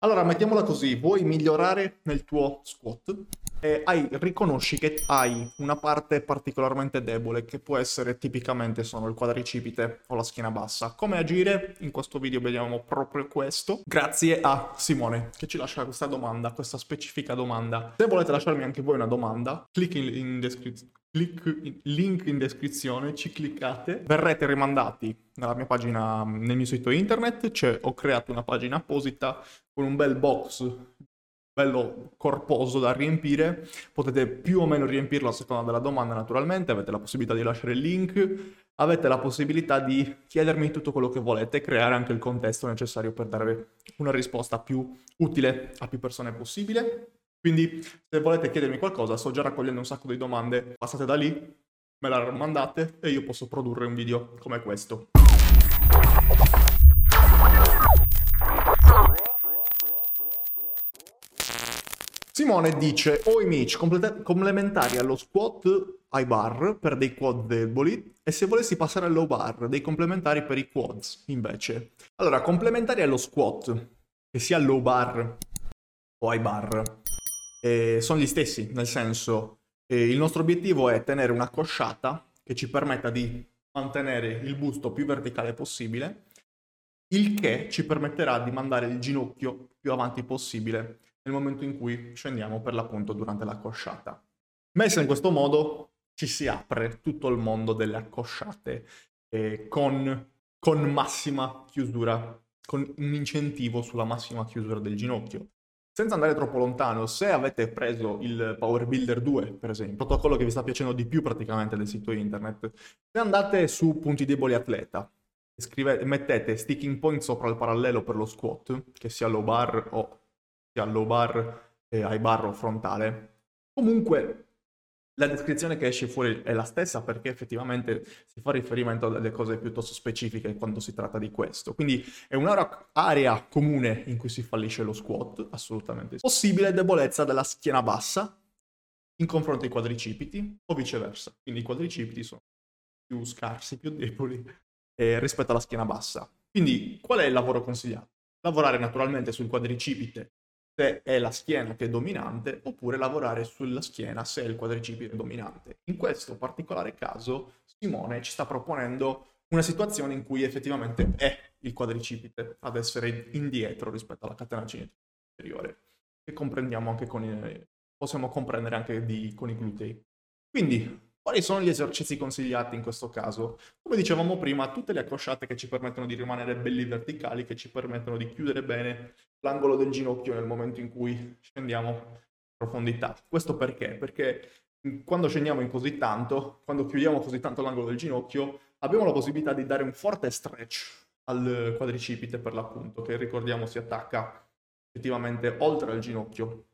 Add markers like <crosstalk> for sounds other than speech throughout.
Allora, mettiamola così, vuoi migliorare nel tuo squat e hai, riconosci che hai una parte particolarmente debole, che può essere tipicamente sono il quadricipite o la schiena bassa. Come agire? In questo video vediamo proprio questo. Grazie a Simone che ci lascia questa domanda, questa specifica domanda. Se volete lasciarmi anche voi una domanda, clic in, in descrizione link in descrizione, ci cliccate, verrete rimandati nella mia pagina, nel mio sito internet, cioè ho creato una pagina apposita con un bel box bello corposo da riempire, potete più o meno riempirlo a seconda della domanda naturalmente, avete la possibilità di lasciare il link, avete la possibilità di chiedermi tutto quello che volete, creare anche il contesto necessario per dare una risposta più utile a più persone possibile. Quindi se volete chiedermi qualcosa, sto già raccogliendo un sacco di domande, passate da lì, me la mandate e io posso produrre un video come questo. Simone dice, o i mitch complementari allo squat ai bar per dei quad deboli e se volessi passare al low bar, dei complementari per i quads invece. Allora, complementari allo squat, che sia low bar o ai bar, eh, sono gli stessi, nel senso eh, il nostro obiettivo è tenere una cosciata che ci permetta di mantenere il busto più verticale possibile, il che ci permetterà di mandare il ginocchio più avanti possibile nel momento in cui scendiamo per l'appunto durante la cosciata. Messa in questo modo ci si apre tutto il mondo delle accosciate eh, con, con massima chiusura, con un incentivo sulla massima chiusura del ginocchio. Senza andare troppo lontano, se avete preso il Power Builder 2, per esempio, protocollo che vi sta piacendo di più praticamente del sito internet, se andate su punti deboli atleta scrivete, mettete sticking point sopra il parallelo per lo squat, che sia low bar o sia low bar e high bar o frontale, comunque la descrizione che esce fuori è la stessa perché effettivamente si fa riferimento a delle cose piuttosto specifiche quando si tratta di questo. Quindi è un'area comune in cui si fallisce lo squat, assolutamente. Possibile debolezza della schiena bassa in confronto ai quadricipiti o viceversa. Quindi i quadricipiti sono più scarsi, più deboli eh, rispetto alla schiena bassa. Quindi qual è il lavoro consigliato? Lavorare naturalmente sul quadricipite se è la schiena che è dominante, oppure lavorare sulla schiena se è il quadricipite dominante. In questo particolare caso, Simone ci sta proponendo una situazione in cui effettivamente è il quadricipite ad essere indietro rispetto alla catena cinetica superiore, che comprendiamo anche con i, possiamo comprendere anche di, con i glutei. Quindi quali sono gli esercizi consigliati in questo caso? Come dicevamo prima, tutte le accosciate che ci permettono di rimanere belli verticali, che ci permettono di chiudere bene l'angolo del ginocchio nel momento in cui scendiamo in profondità. Questo perché? Perché quando scendiamo in così tanto, quando chiudiamo così tanto l'angolo del ginocchio, abbiamo la possibilità di dare un forte stretch al quadricipite per l'appunto, che ricordiamo si attacca effettivamente oltre al ginocchio.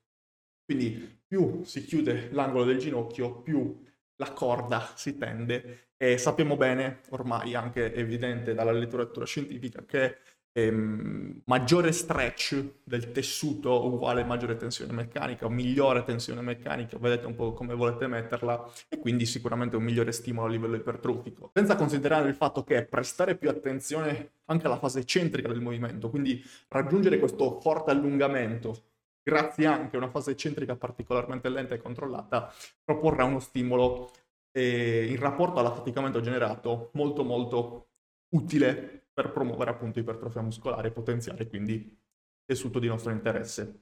Quindi più si chiude l'angolo del ginocchio, più la corda si tende e sappiamo bene, ormai anche evidente dalla letteratura scientifica, che ehm, maggiore stretch del tessuto uguale maggiore tensione meccanica, migliore tensione meccanica, vedete un po' come volete metterla, e quindi sicuramente un migliore stimolo a livello ipertrofico. Senza considerare il fatto che prestare più attenzione anche alla fase eccentrica del movimento, quindi raggiungere questo forte allungamento grazie anche a una fase eccentrica particolarmente lenta e controllata, proporrà uno stimolo eh, in rapporto all'affaticamento generato molto molto utile per promuovere appunto ipertrofia muscolare e potenziare quindi tessuto di nostro interesse.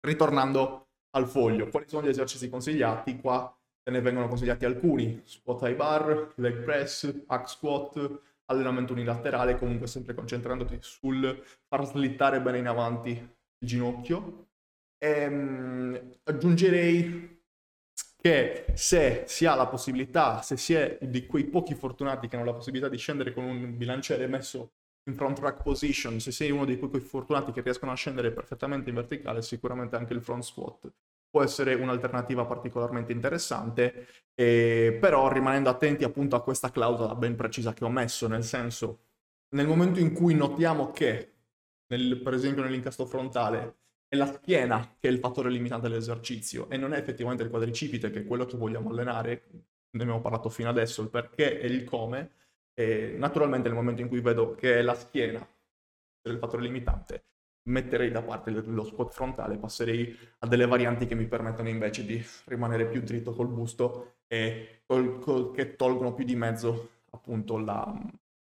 Ritornando al foglio, quali sono gli esercizi consigliati? Qua te ne vengono consigliati alcuni, squat high bar, leg press, hack squat, allenamento unilaterale, comunque sempre concentrandoti sul far slittare bene in avanti ginocchio, Ehm, aggiungerei che se si ha la possibilità, se si è di quei pochi fortunati che hanno la possibilità di scendere con un bilanciere messo in front rack position, se sei uno di quei fortunati che riescono a scendere perfettamente in verticale, sicuramente anche il front squat può essere un'alternativa particolarmente interessante, eh, però rimanendo attenti appunto a questa clausola ben precisa che ho messo, nel senso, nel momento in cui notiamo che, nel, per esempio nell'incasto frontale, è la schiena che è il fattore limitante dell'esercizio e non è effettivamente il quadricipite che è quello che vogliamo allenare, ne abbiamo parlato fino adesso, il perché e il come, e naturalmente nel momento in cui vedo che è la schiena il fattore limitante, metterei da parte lo squat frontale, passerei a delle varianti che mi permettono invece di rimanere più dritto col busto e col, col, che tolgono più di mezzo appunto la,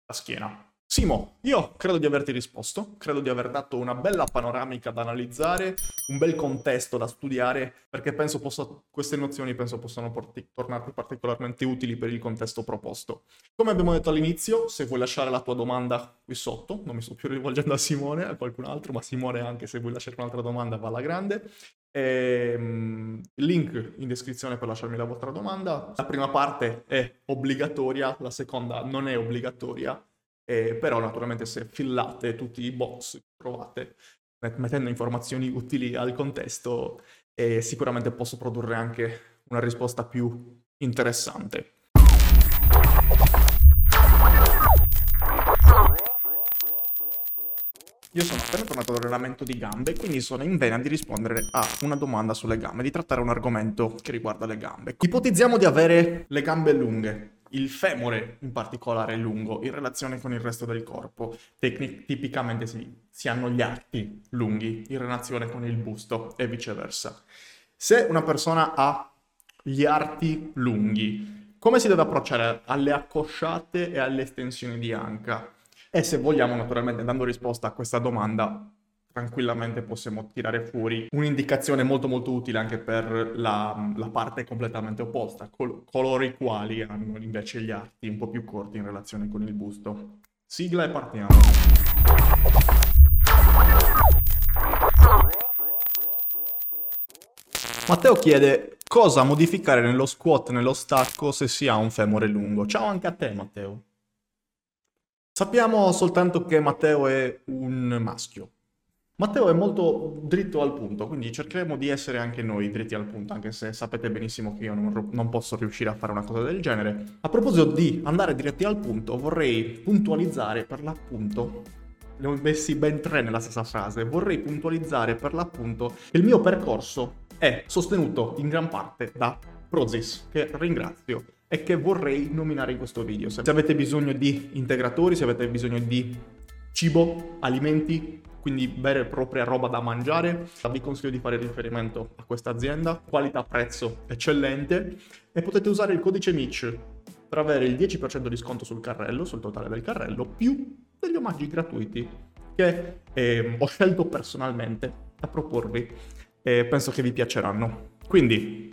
la schiena. Simo, io credo di averti risposto, credo di aver dato una bella panoramica da analizzare, un bel contesto da studiare, perché penso possa, queste nozioni penso possano porti, tornarti particolarmente utili per il contesto proposto. Come abbiamo detto all'inizio, se vuoi lasciare la tua domanda qui sotto, non mi sto più rivolgendo a Simone, a qualcun altro, ma Simone anche se vuoi lasciare un'altra domanda va alla grande. E, um, link in descrizione per lasciarmi la vostra domanda. La prima parte è obbligatoria, la seconda non è obbligatoria eh, però naturalmente se fillate tutti i box che trovate mettendo informazioni utili al contesto eh, sicuramente posso produrre anche una risposta più interessante. Io sono appena tornato dall'allenamento di gambe, quindi sono in vena di rispondere a una domanda sulle gambe, di trattare un argomento che riguarda le gambe. Ipotizziamo di avere le gambe lunghe, il femore in particolare è lungo in relazione con il resto del corpo. Tecnic- tipicamente si, si hanno gli arti lunghi in relazione con il busto e viceversa. Se una persona ha gli arti lunghi, come si deve approcciare alle accosciate e alle estensioni di anca? E se vogliamo, naturalmente, dando risposta a questa domanda, tranquillamente possiamo tirare fuori un'indicazione molto molto utile anche per la, la parte completamente opposta, col- coloro i quali hanno invece gli arti un po' più corti in relazione con il busto. Sigla e partiamo. Matteo chiede cosa modificare nello squat nello stacco se si ha un femore lungo. Ciao anche a te Matteo. Sappiamo soltanto che Matteo è un maschio, Matteo è molto dritto al punto, quindi cercheremo di essere anche noi dritti al punto, anche se sapete benissimo che io non, non, posso riuscire a fare una cosa del genere. A proposito di andare diretti al punto, vorrei puntualizzare per l'appunto, ne ho messi ben tre nella stessa frase, vorrei puntualizzare per l'appunto che il mio percorso è sostenuto in gran parte da Prozis, che ringrazio e che vorrei nominare in questo video. Se avete bisogno di integratori, se avete bisogno di cibo, alimenti, quindi vera e propria roba da mangiare. Vi consiglio di fare riferimento a questa azienda, qualità-prezzo eccellente e potete usare il codice MIC per avere il 10% di sconto sul carrello, sul totale del carrello, più degli omaggi gratuiti che eh, ho scelto personalmente da proporvi e penso che vi piaceranno. Quindi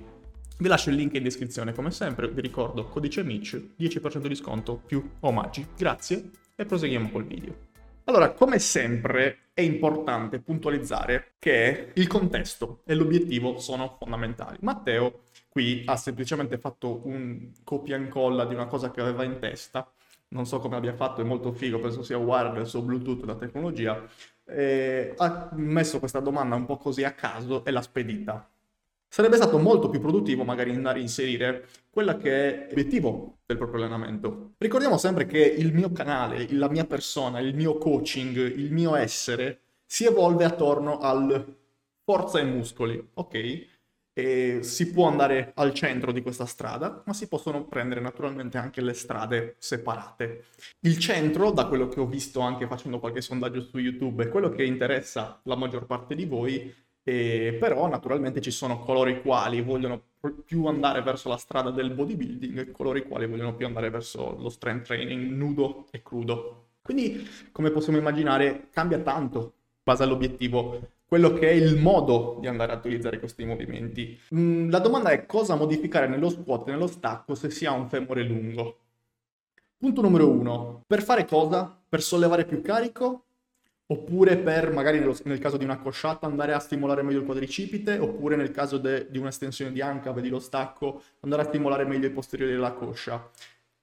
vi lascio il link in descrizione come sempre, vi ricordo codice MIC, 10% di sconto più omaggi. Grazie e proseguiamo col video. Allora, come sempre, è importante puntualizzare che il contesto e l'obiettivo sono fondamentali. Matteo qui ha semplicemente fatto un copia e incolla di una cosa che aveva in testa, non so come abbia fatto, è molto figo, penso sia wireless o Bluetooth la tecnologia, ha messo questa domanda un po' così a caso e l'ha spedita. Sarebbe stato molto più produttivo magari andare a inserire quella che è l'obiettivo del proprio allenamento. Ricordiamo sempre che il mio canale, la mia persona, il mio coaching, il mio essere si evolve attorno al forza e muscoli, ok? E si può andare al centro di questa strada, ma si possono prendere naturalmente anche le strade separate. Il centro, da quello che ho visto anche facendo qualche sondaggio su YouTube, è quello che interessa la maggior parte di voi e, però naturalmente ci sono coloro i quali vogliono più andare verso la strada del bodybuilding e coloro i quali vogliono più andare verso lo strength training nudo e crudo. Quindi, come possiamo immaginare, cambia tanto in base all'obiettivo quello che è il modo di andare a utilizzare questi movimenti. Mm, la domanda è cosa modificare nello squat e nello stacco se si ha un femore lungo. Punto numero uno. Per fare cosa? Per sollevare più carico oppure per magari nello, nel caso di una cosciata andare a stimolare meglio il quadricipite, oppure nel caso de, di un'estensione di anca, vedi lo stacco, andare a stimolare meglio i posteriori della coscia.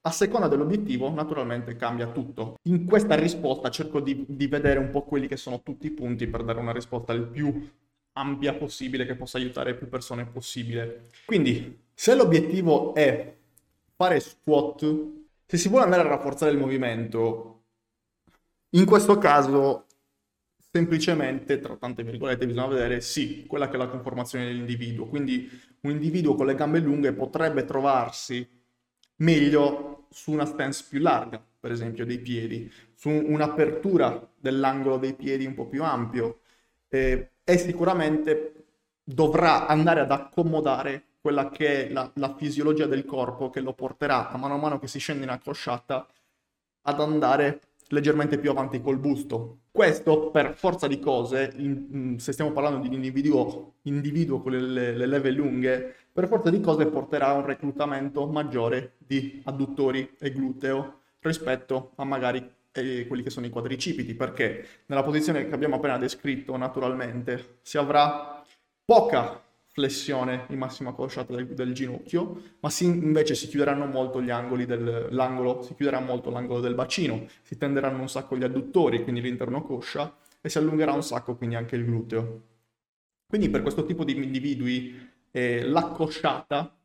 A seconda dell'obiettivo, naturalmente cambia tutto. In questa risposta cerco di, di vedere un po' quelli che sono tutti i punti per dare una risposta il più ampia possibile che possa aiutare più persone possibile. Quindi, se l'obiettivo è fare squat, se si vuole andare a rafforzare il movimento, in questo caso semplicemente, tra tante virgolette, bisogna vedere, sì, quella che è la conformazione dell'individuo. Quindi un individuo con le gambe lunghe potrebbe trovarsi meglio su una stance più larga, per esempio dei piedi, su un'apertura dell'angolo dei piedi un po' più ampio, eh, e sicuramente dovrà andare ad accomodare quella che è la, la, fisiologia del corpo che lo porterà a mano a mano che si scende in accosciata ad andare leggermente più avanti col busto. Questo per forza di cose, in, se stiamo parlando di un individuo, individuo con le, le, leve lunghe, per forza di cose porterà a un reclutamento maggiore di adduttori e gluteo rispetto a magari eh, quelli che sono i quadricipiti, perché nella posizione che abbiamo appena descritto naturalmente si avrà poca flessione in massima crociata del, del, ginocchio, ma si, invece si chiuderanno molto gli angoli dell'angolo, si chiuderà molto l'angolo del bacino, si tenderanno un sacco gli adduttori, quindi l'interno coscia, e si allungherà un sacco quindi anche il gluteo. Quindi per questo tipo di individui eh, l'accosciata,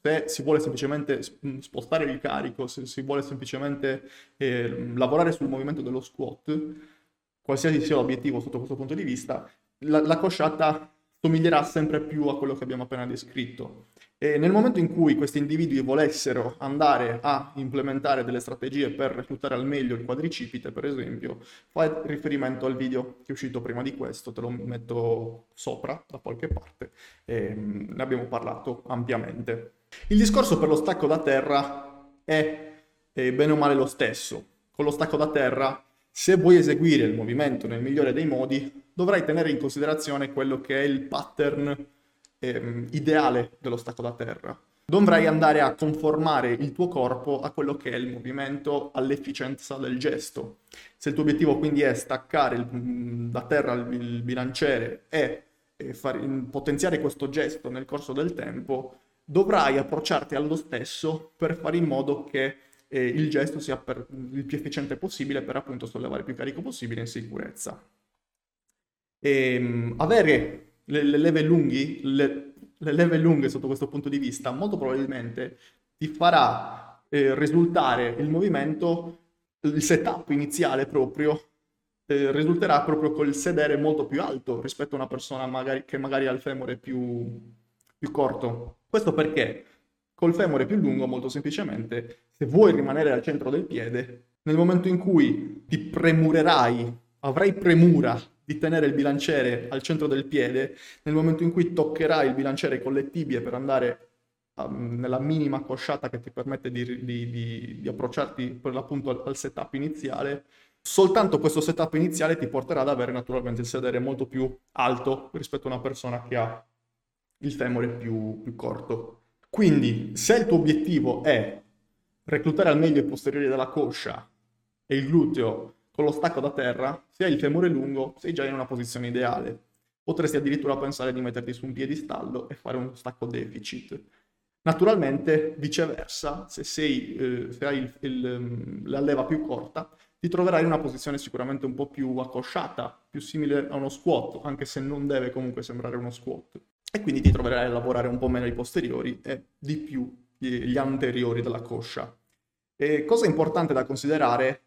se si vuole semplicemente spostare il carico, se si vuole semplicemente eh, lavorare sul movimento dello squat, qualsiasi sia l'obiettivo sotto questo punto di vista, la, la cosciata somiglierà sempre più a quello che abbiamo appena descritto. E nel momento in cui questi individui volessero andare a implementare delle strategie per reclutare al meglio il quadricipite, per esempio, fai riferimento al video che è uscito prima di questo, te lo metto sopra da qualche parte, mm, ne abbiamo parlato ampiamente. Il discorso per lo stacco da terra è, è bene o male lo stesso. Con lo stacco da terra, se vuoi eseguire il movimento nel migliore dei modi, dovrai tenere in considerazione quello che è il pattern ehm, ideale dello stacco da terra. Dovrai andare a conformare il tuo corpo a quello che è il movimento, all'efficienza del gesto. Se il tuo obiettivo quindi è staccare il, mm, da terra il, il bilanciere e, e far, potenziare questo gesto nel corso del tempo, dovrai approcciarti allo stesso per fare in modo che eh, il gesto sia per, il più efficiente possibile per appunto sollevare più carico possibile in sicurezza. E, ehm, avere le, le leve lunghi, le, le, leve lunghe sotto questo punto di vista, molto probabilmente ti farà eh, risultare il movimento, il setup iniziale proprio, eh, risulterà proprio col sedere molto più alto rispetto a una persona magari, che magari ha il femore più, più corto. Questo perché col femore più lungo, molto semplicemente, se vuoi rimanere al centro del piede, nel momento in cui ti premurerai, avrai premura di tenere il bilanciere al centro del piede, nel momento in cui toccherai il bilanciere con le tibie per andare um, nella minima cosciata che ti permette di, di, di, di approcciarti per l'appunto al, al, setup iniziale, soltanto questo setup iniziale ti porterà ad avere naturalmente il sedere molto più alto rispetto a una persona che ha il femore più, più corto. Quindi, se il tuo obiettivo è reclutare al meglio i posteriori della coscia e il gluteo con lo stacco da terra, se hai il femore lungo, sei già in una posizione ideale. Potresti addirittura pensare di metterti su un piedistallo e fare uno stacco deficit. Naturalmente, viceversa, se, sei, eh, se hai il, il, ehm, la leva più corta, ti troverai in una posizione sicuramente un po' più accosciata, più simile a uno squat, anche se non deve comunque sembrare uno squat. E quindi ti troverai a lavorare un po' meno i posteriori e di più gli anteriori della coscia. E cosa importante da considerare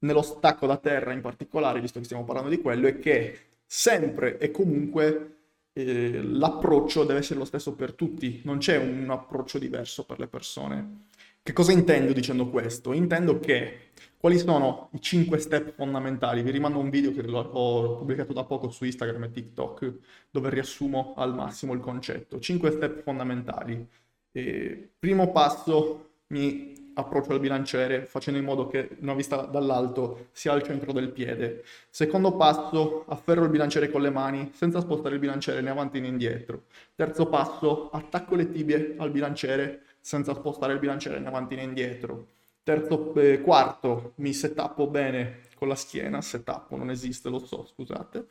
nello stacco da terra in particolare, visto che stiamo parlando di quello, è che sempre e comunque eh, l'approccio deve essere lo stesso per tutti, non c'è un approccio diverso per le persone. Che cosa intendo dicendo questo? Intendo che quali sono i 5 step fondamentali? Vi rimando un video che ho pubblicato da poco su Instagram e TikTok dove riassumo al massimo il concetto. 5 step fondamentali. Eh, primo passo, mi approccio al bilanciere facendo in modo che una vista dall'alto sia al centro del piede. Secondo passo, afferro il bilanciere con le mani senza spostare il bilanciere né avanti né indietro. Terzo passo, attacco le tibie al bilanciere senza spostare il bilanciere né avanti né indietro. Terzo, eh, quarto, mi setappo bene con la schiena, setappo non esiste, lo so, scusate.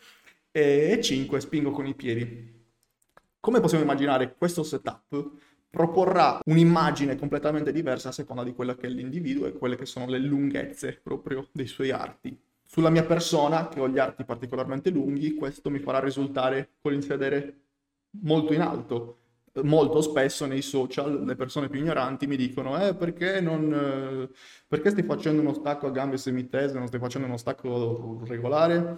E, cinque, spingo con i piedi. Come possiamo immaginare questo setup? Proporrà un'immagine completamente diversa a seconda di quello che è l'individuo e quelle che sono le lunghezze proprio dei suoi arti. Sulla mia persona, che ho gli arti particolarmente lunghi, questo mi farà risultare con il sedere molto in alto. Molto spesso nei social le persone più ignoranti mi dicono eh, perché, non, eh, perché stai facendo uno stacco a gambe semitese, non stai facendo uno stacco regolare?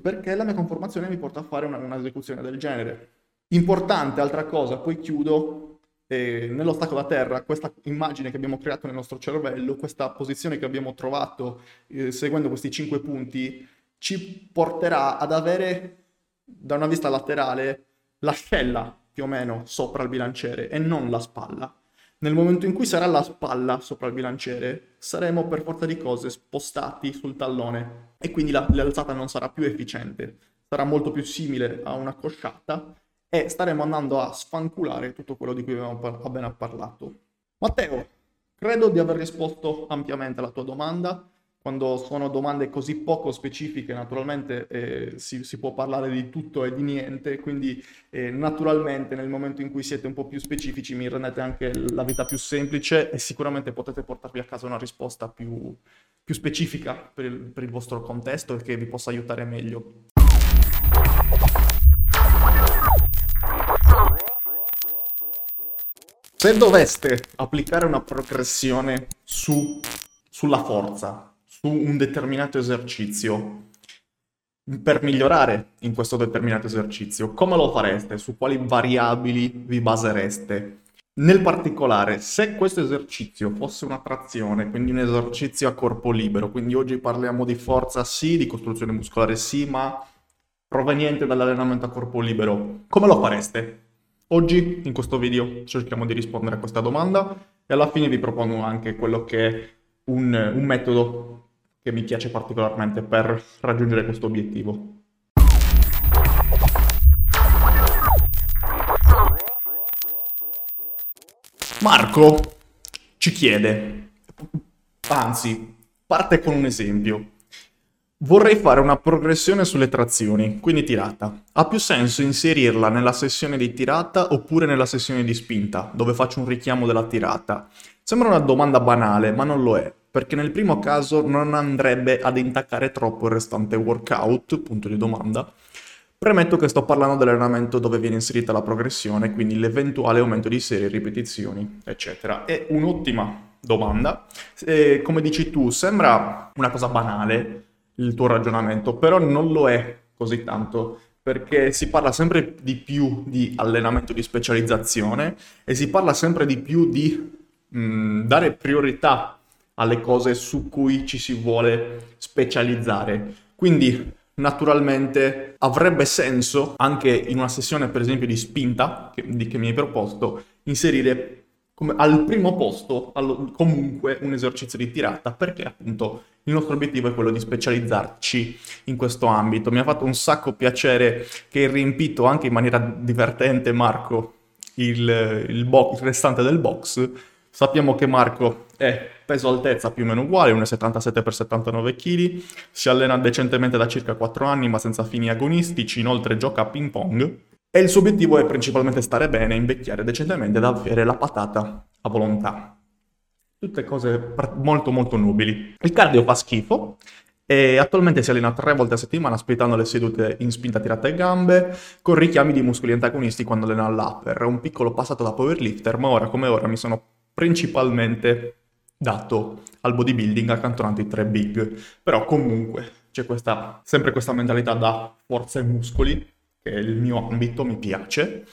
Perché la mia conformazione mi porta a fare una, un'esecuzione del genere. Importante, altra cosa, poi chiudo, eh, nello stacco da terra, questa immagine che abbiamo creato nel nostro cervello, questa posizione che abbiamo trovato eh, seguendo questi cinque punti, ci porterà ad avere da una vista laterale l'ascella più o meno sopra il bilanciere e non la spalla. Nel momento in cui sarà la spalla sopra il bilanciere, saremo per forza di cose spostati sul tallone e quindi la, l'alzata non sarà più efficiente, sarà molto più simile a una cosciata e staremo andando a sfanculare tutto quello di cui abbiamo par- appena parlato. Matteo, credo di aver risposto ampiamente alla tua domanda quando sono domande così poco specifiche, naturalmente eh, si, si, può parlare di tutto e di niente, quindi eh, naturalmente nel momento in cui siete un po' più specifici mi rendete anche la vita più semplice e sicuramente potete portarvi a casa una risposta più, più specifica per il, per il vostro contesto e che vi possa aiutare meglio. Se doveste applicare una progressione su, sulla forza, su un determinato esercizio per migliorare in questo determinato esercizio, come lo fareste? Su quali variabili vi basereste? Nel particolare, se questo esercizio fosse una trazione, quindi un esercizio a corpo libero, quindi oggi parliamo di forza sì, di costruzione muscolare sì, ma proveniente dall'allenamento a corpo libero, come lo fareste? Oggi in questo video cerchiamo di rispondere a questa domanda e alla fine vi propongo anche quello che è un, un metodo che mi piace particolarmente per raggiungere questo obiettivo. Marco ci chiede, anzi, parte con un esempio. Vorrei fare una progressione sulle trazioni, quindi tirata. Ha più senso inserirla nella sessione di tirata oppure nella sessione di spinta, dove faccio un richiamo della tirata? Sembra una domanda banale, ma non lo è perché nel primo caso non andrebbe ad intaccare troppo il restante workout, punto di domanda. Premetto che sto parlando dell'allenamento dove viene inserita la progressione, quindi l'eventuale aumento di serie, ripetizioni, eccetera. È un'ottima domanda. E, come dici tu, sembra una cosa banale il tuo ragionamento, però non lo è così tanto perché si parla sempre di più di allenamento di specializzazione e si parla sempre di più di mh, dare priorità alle cose su cui ci si vuole specializzare. Quindi naturalmente avrebbe senso anche in una sessione per esempio di spinta che, di, che mi hai proposto inserire come al primo posto allo, comunque un esercizio di tirata perché appunto il nostro obiettivo è quello di specializzarci in questo ambito. Mi ha fatto un sacco piacere che hai riempito anche in maniera divertente Marco il, il, box, il restante del box. Sappiamo che Marco è peso altezza più o meno uguale, 1,77 x 79 kg, si allena decentemente da circa 4 anni ma senza fini agonistici, inoltre gioca a ping pong e il suo obiettivo è principalmente stare bene, invecchiare decentemente ed avere la patata a volontà. Tutte cose molto molto nubili. Il cardio fa schifo e attualmente si allena tre volte a settimana splittando le sedute in spinta tirata e gambe con richiami di muscoli antagonisti quando allena l'upper. Un piccolo passato da powerlifter, ma ora come ora mi sono principalmente dato al bodybuilding accantonando i tre big. Però comunque c'è questa, sempre questa mentalità da forza e muscoli, che è il mio ambito, mi piace.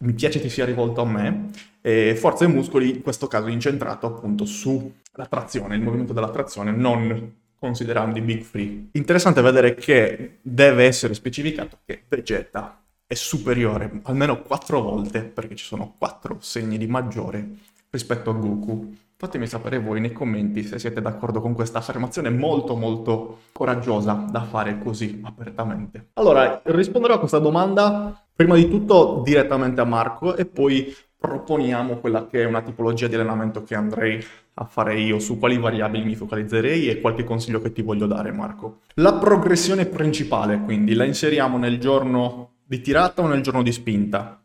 Mi piace che sia rivolto a me. E forza e muscoli in questo caso incentrato appunto sulla trazione, il movimento della trazione, non considerando i big free. Interessante vedere che deve essere specificato che Vegeta è superiore almeno quattro volte, perché ci sono quattro segni di maggiore rispetto a Goku. Fatemi sapere voi nei commenti se siete d'accordo con questa affermazione molto molto coraggiosa da fare così apertamente. Allora, risponderò a questa domanda prima di tutto direttamente a Marco e poi proponiamo quella che è una tipologia di allenamento che andrei a fare io, su quali variabili mi focalizzerei e qualche consiglio che ti voglio dare Marco. La progressione principale quindi la inseriamo nel giorno di tirata o nel giorno di spinta?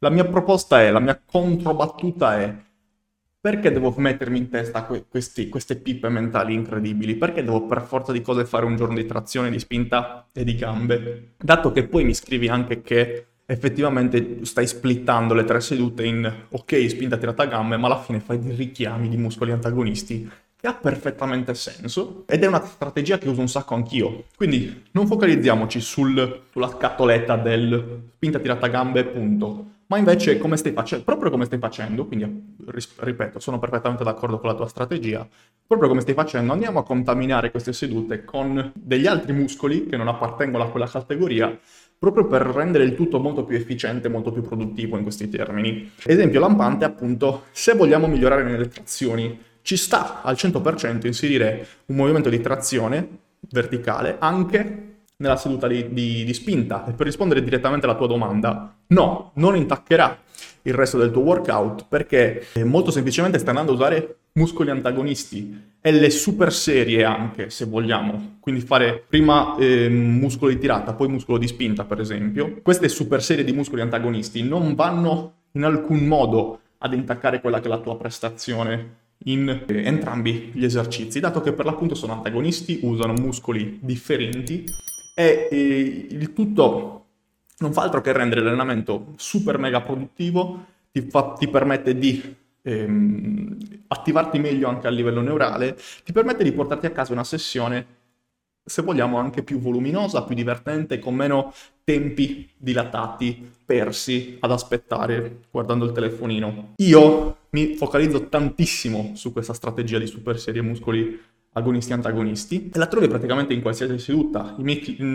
La mia proposta è, la mia controbattuta è perché devo mettermi in testa que- questi, queste pippe mentali incredibili? Perché devo per forza di cose fare un giorno di trazione, di spinta e di gambe? Dato che poi mi scrivi anche che effettivamente stai splittando le tre sedute in ok, spinta tirata gambe, ma alla fine fai dei richiami di muscoli antagonisti che ha perfettamente senso ed è una strategia che uso un sacco anch'io. Quindi non focalizziamoci sul, sulla scatoletta del spinta tirata gambe, punto ma invece come stai facendo, proprio come stai facendo, quindi ripeto, sono perfettamente d'accordo con la tua strategia, proprio come stai facendo, andiamo a contaminare queste sedute con degli altri muscoli che non appartengono a quella categoria, proprio per rendere il tutto molto più efficiente, molto più produttivo in questi termini. Esempio lampante appunto, se vogliamo migliorare nelle trazioni, ci sta al 100% inserire un movimento di trazione verticale anche nella seduta di, di, di, spinta. E per rispondere direttamente alla tua domanda, no, non intaccherà il resto del tuo workout perché eh, molto semplicemente stai andando a usare muscoli antagonisti e le super serie anche, se vogliamo. Quindi fare prima eh, muscolo di tirata, poi muscolo di spinta, per esempio. Queste super serie di muscoli antagonisti non vanno in alcun modo ad intaccare quella che è la tua prestazione in eh, entrambi gli esercizi, dato che per l'appunto sono antagonisti, usano muscoli differenti e eh, il tutto non fa altro che rendere l'allenamento super mega produttivo, ti, fa, ti permette di ehm, attivarti meglio anche a livello neurale, ti permette di portarti a casa una sessione, se vogliamo, anche più voluminosa, più divertente, con meno tempi dilatati, persi ad aspettare guardando il telefonino. Io mi focalizzo tantissimo su questa strategia di super serie muscoli agonisti e antagonisti e la trovi praticamente in qualsiasi seduta.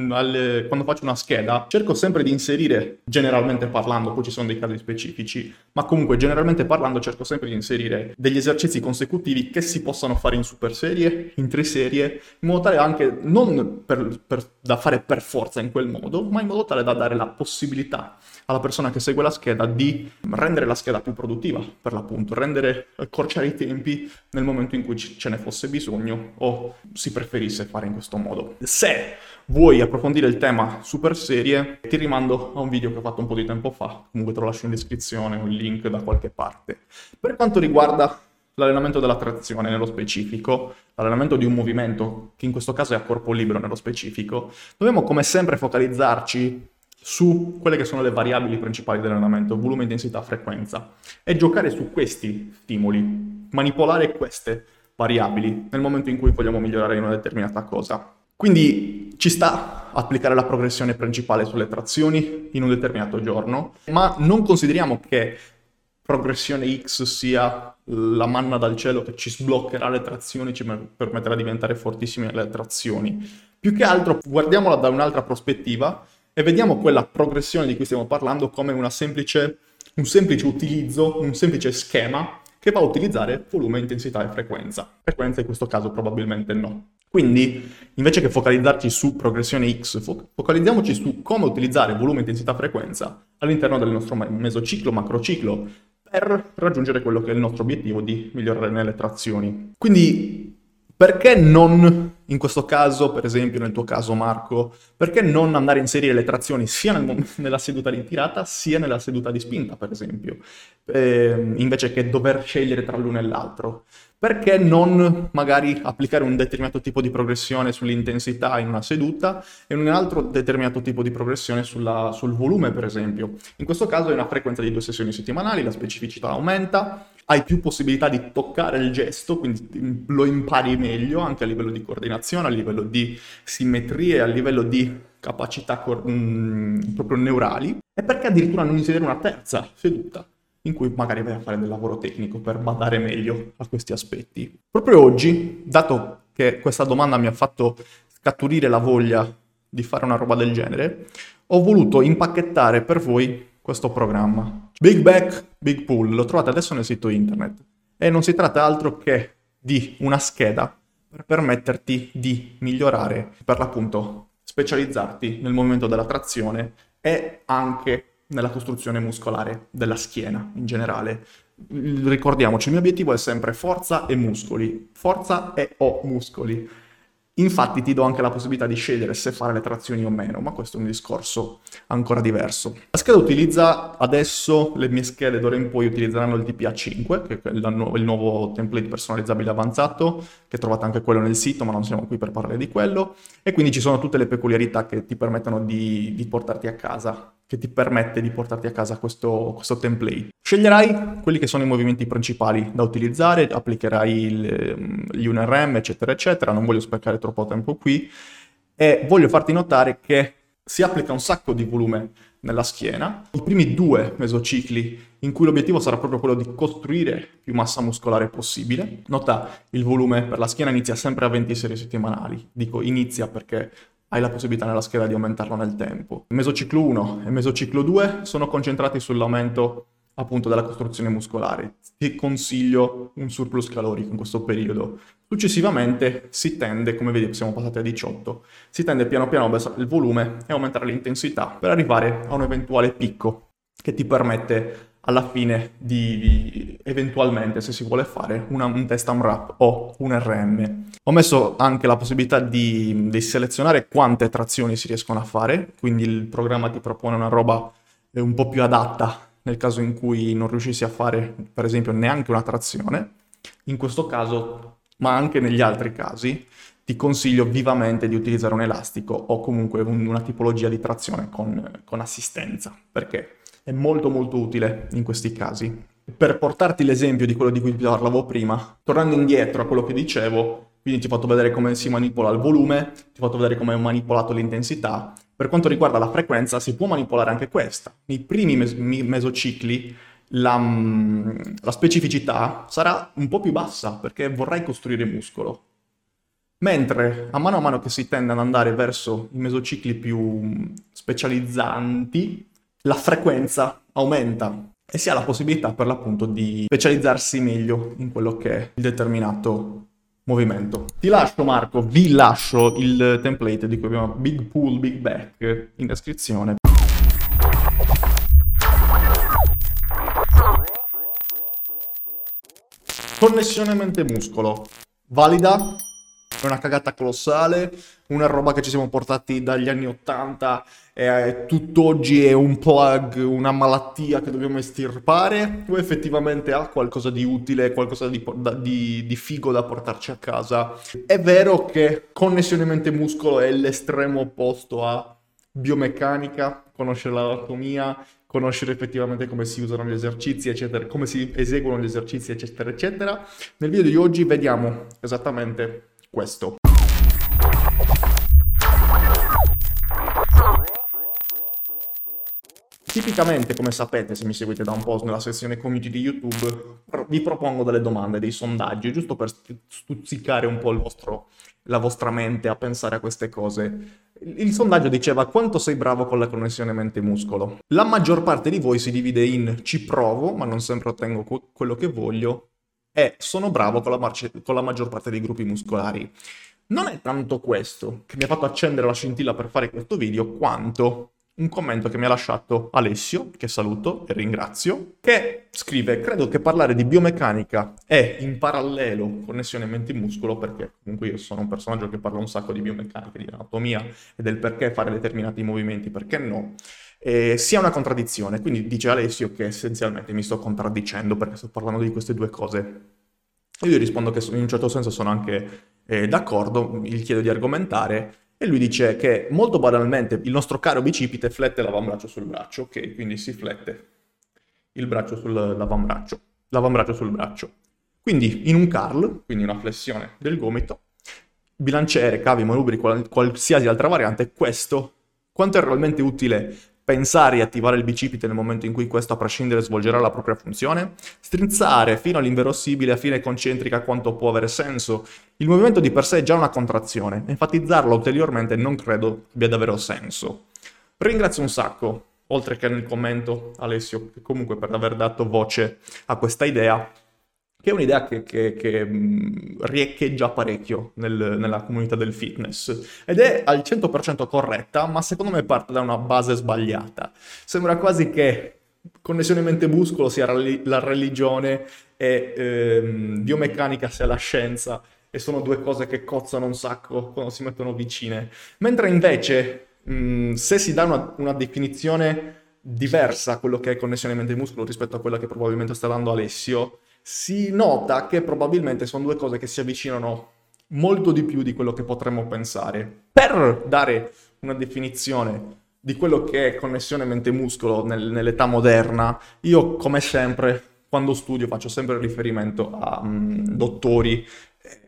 Alle, quando faccio una scheda cerco sempre di inserire, generalmente parlando, poi ci sono dei casi specifici, ma comunque generalmente parlando cerco sempre di inserire degli esercizi consecutivi che si possano fare in super serie, in tre serie, in modo tale anche non per, per, da fare per forza in quel modo, ma in modo tale da dare la possibilità alla persona che segue la scheda di rendere la scheda più produttiva, per l'appunto, rendere, accorciare i tempi nel momento in cui ce ne fosse bisogno o si preferisse fare in questo modo. Se vuoi approfondire il tema super serie, ti rimando a un video che ho fatto un po' di tempo fa, comunque te lo lascio in descrizione, un link da qualche parte. Per quanto riguarda l'allenamento della trazione nello specifico, l'allenamento di un movimento, che in questo caso è a corpo libero nello specifico, dobbiamo come sempre focalizzarci su quelle che sono le variabili principali dell'allenamento, volume, intensità, frequenza, e giocare su questi stimoli, manipolare queste variabili nel momento in cui vogliamo migliorare in una determinata cosa. Quindi ci sta applicare la progressione principale sulle trazioni in un determinato giorno, ma non consideriamo che progressione X sia la manna dal cielo che ci sbloccherà le trazioni, ci permetterà di diventare fortissimi nelle trazioni. Più che altro guardiamola da un'altra prospettiva e vediamo quella progressione di cui stiamo parlando come semplice, un semplice utilizzo, un semplice schema che va a utilizzare volume, intensità e frequenza. Frequenza in questo caso probabilmente no. Quindi, invece che focalizzarci su progressione X, fo- focalizziamoci su come utilizzare volume, intensità, frequenza all'interno del nostro mesociclo, macrociclo, per raggiungere quello che è il nostro obiettivo di migliorare nelle trazioni. Quindi, perché non in questo caso, per esempio, nel tuo caso Marco, perché non andare a inserire le trazioni sia nel, nella seduta di tirata sia nella seduta di spinta, per esempio, eh, invece che dover scegliere tra l'uno e l'altro? Perché non magari applicare un determinato tipo di progressione sull'intensità in una seduta e un altro determinato tipo di progressione sulla, sul volume, per esempio? In questo caso è una frequenza di due sessioni settimanali, la specificità aumenta, hai più possibilità di toccare il gesto, quindi lo impari meglio anche a livello di coordinazione, a livello di simmetrie, a livello di capacità cor- mh, mm, proprio neurali. E perché addirittura non inserire una terza seduta in cui magari vai a fare del lavoro tecnico per badare meglio a questi aspetti. Proprio oggi, dato che questa domanda mi ha fatto scaturire la voglia di fare una roba del genere, ho voluto impacchettare per voi questo programma. Big Back, Big Pool, lo trovate adesso nel sito internet e non si tratta altro che di una scheda per permetterti di migliorare, per l'appunto specializzarti nel movimento della trazione e anche nella costruzione muscolare della schiena in generale. Ricordiamoci, il mio obiettivo è sempre forza e muscoli, forza e o muscoli. Infatti ti do anche la possibilità di scegliere se fare le trazioni o meno, ma questo è un discorso ancora diverso. La scheda utilizza adesso, le mie schede d'ora in poi utilizzeranno il DPA5, che è il, nu- il nuovo template personalizzabile avanzato, che trovate anche quello nel sito, ma non siamo qui per parlare di quello, e quindi ci sono tutte le peculiarità che ti permettono di, di portarti a casa che ti permette di portarti a casa questo, questo, template. Sceglierai quelli che sono i movimenti principali da utilizzare, applicherai il, gli UNRM, eccetera, eccetera. Non voglio sprecare troppo tempo qui. E voglio farti notare che si applica un sacco di volume nella schiena. I primi due mesocicli in cui l'obiettivo sarà proprio quello di costruire più massa muscolare possibile. Nota, il volume per la schiena inizia sempre a 20 serie settimanali. Dico inizia perché hai la possibilità nella scheda di aumentarlo nel tempo. Il mesociclo 1 e il mesociclo 2 sono concentrati sull'aumento appunto della costruzione muscolare. Ti consiglio un surplus calorico in questo periodo. Successivamente si tende, come vedi siamo passati a 18, si tende piano piano a abbassare il volume e aumentare l'intensità per arrivare a un eventuale picco che ti permette alla fine di, eventualmente, se si vuole fare, una, un test AMRAP o un RM. Ho messo anche la possibilità di, di, selezionare quante trazioni si riescono a fare, quindi il programma ti propone una roba eh, un po' più adatta nel caso in cui non riuscissi a fare, per esempio, neanche una trazione. In questo caso, ma anche negli altri casi, ti consiglio vivamente di utilizzare un elastico o comunque un, una tipologia di trazione con, con assistenza, perché è molto molto utile in questi casi. Per portarti l'esempio di quello di cui parlavo prima, tornando indietro a quello che dicevo, quindi ti ho fatto vedere come si manipola il volume, ti ho fatto vedere come ho manipolato l'intensità. Per quanto riguarda la frequenza, si può manipolare anche questa. Nei primi mes- mesocicli la, la specificità sarà un po' più bassa perché vorrai costruire muscolo. Mentre a mano a mano che si tende ad andare verso i mesocicli più specializzanti, la frequenza aumenta e si ha la possibilità per l'appunto di specializzarsi meglio in quello che è il determinato movimento. Ti lascio Marco, vi lascio il template di cui abbiamo Big Pool, Big Back in descrizione. Connessione mente-muscolo. Valida è una cagata colossale, una roba che ci siamo portati dagli anni 80 e tutt'oggi è un plug, una malattia che dobbiamo estirpare o effettivamente ha qualcosa di utile, qualcosa di, di, di figo da portarci a casa. È vero che connessione mente-muscolo è l'estremo opposto a biomeccanica, conoscere l'anatomia, conoscere effettivamente come si usano gli esercizi, eccetera, come si eseguono gli esercizi, eccetera, eccetera. Nel video di oggi vediamo esattamente questo. Tipicamente, come sapete, se mi seguite da un po' nella sezione community di YouTube, vi propongo delle domande, dei sondaggi, giusto per stuzzicare un po' vostro, la vostra mente a pensare a queste cose. Il sondaggio diceva quanto sei bravo con la connessione mente-muscolo. La maggior parte di voi si divide in ci provo, ma non sempre ottengo quello che voglio, e sono bravo con la, marce- con la maggior parte dei gruppi muscolari. Non è tanto questo che mi ha fatto accendere la scintilla per fare questo video, quanto un commento che mi ha lasciato Alessio, che saluto e ringrazio, che scrive: Credo che parlare di biomeccanica e in parallelo connessione mente-muscolo, perché comunque io sono un personaggio che parla un sacco di biomeccanica, di anatomia e del perché fare determinati movimenti, perché no, eh, sia una contraddizione. Quindi dice Alessio che essenzialmente mi sto contraddicendo perché sto parlando di queste due cose. Io gli rispondo che in un certo senso sono anche eh, d'accordo, gli chiedo di argomentare e lui dice che molto banalmente il nostro caro bicipite flette l'avambraccio sul braccio, ok? Quindi si flette il braccio sull'avambraccio, l'avambraccio sul braccio. Quindi in un curl, quindi una flessione del gomito, bilanciere, cavi, manubri, qualsiasi altra variante, questo quanto è realmente utile pensare e attivare il bicipite nel momento in cui questo a prescindere svolgerà la propria funzione, strizzare fino all'inverosimile a fine concentrica quanto può avere senso. Il movimento di per sé è già una contrazione, enfatizzarlo ulteriormente non credo abbia davvero senso. Ringrazio un sacco, oltre che nel commento Alessio, comunque per aver dato voce a questa idea che è un'idea che, che, che riecheggia parecchio nel, nella comunità del fitness ed è al 100% corretta, ma secondo me parte da una base sbagliata. Sembra quasi che connessione mente-muscolo sia la religione e ehm, biomeccanica sia la scienza e sono due cose che cozzano un sacco quando si mettono vicine. Mentre invece, mh, se si dà una, una definizione diversa a quello che è connessione mente-muscolo rispetto a quella che probabilmente sta dando Alessio, si nota che probabilmente sono due cose che si avvicinano molto di più di quello che potremmo pensare. Per dare una definizione di quello che è connessione mente-muscolo nel, nell'età moderna, io come sempre quando studio faccio sempre riferimento a um, dottori,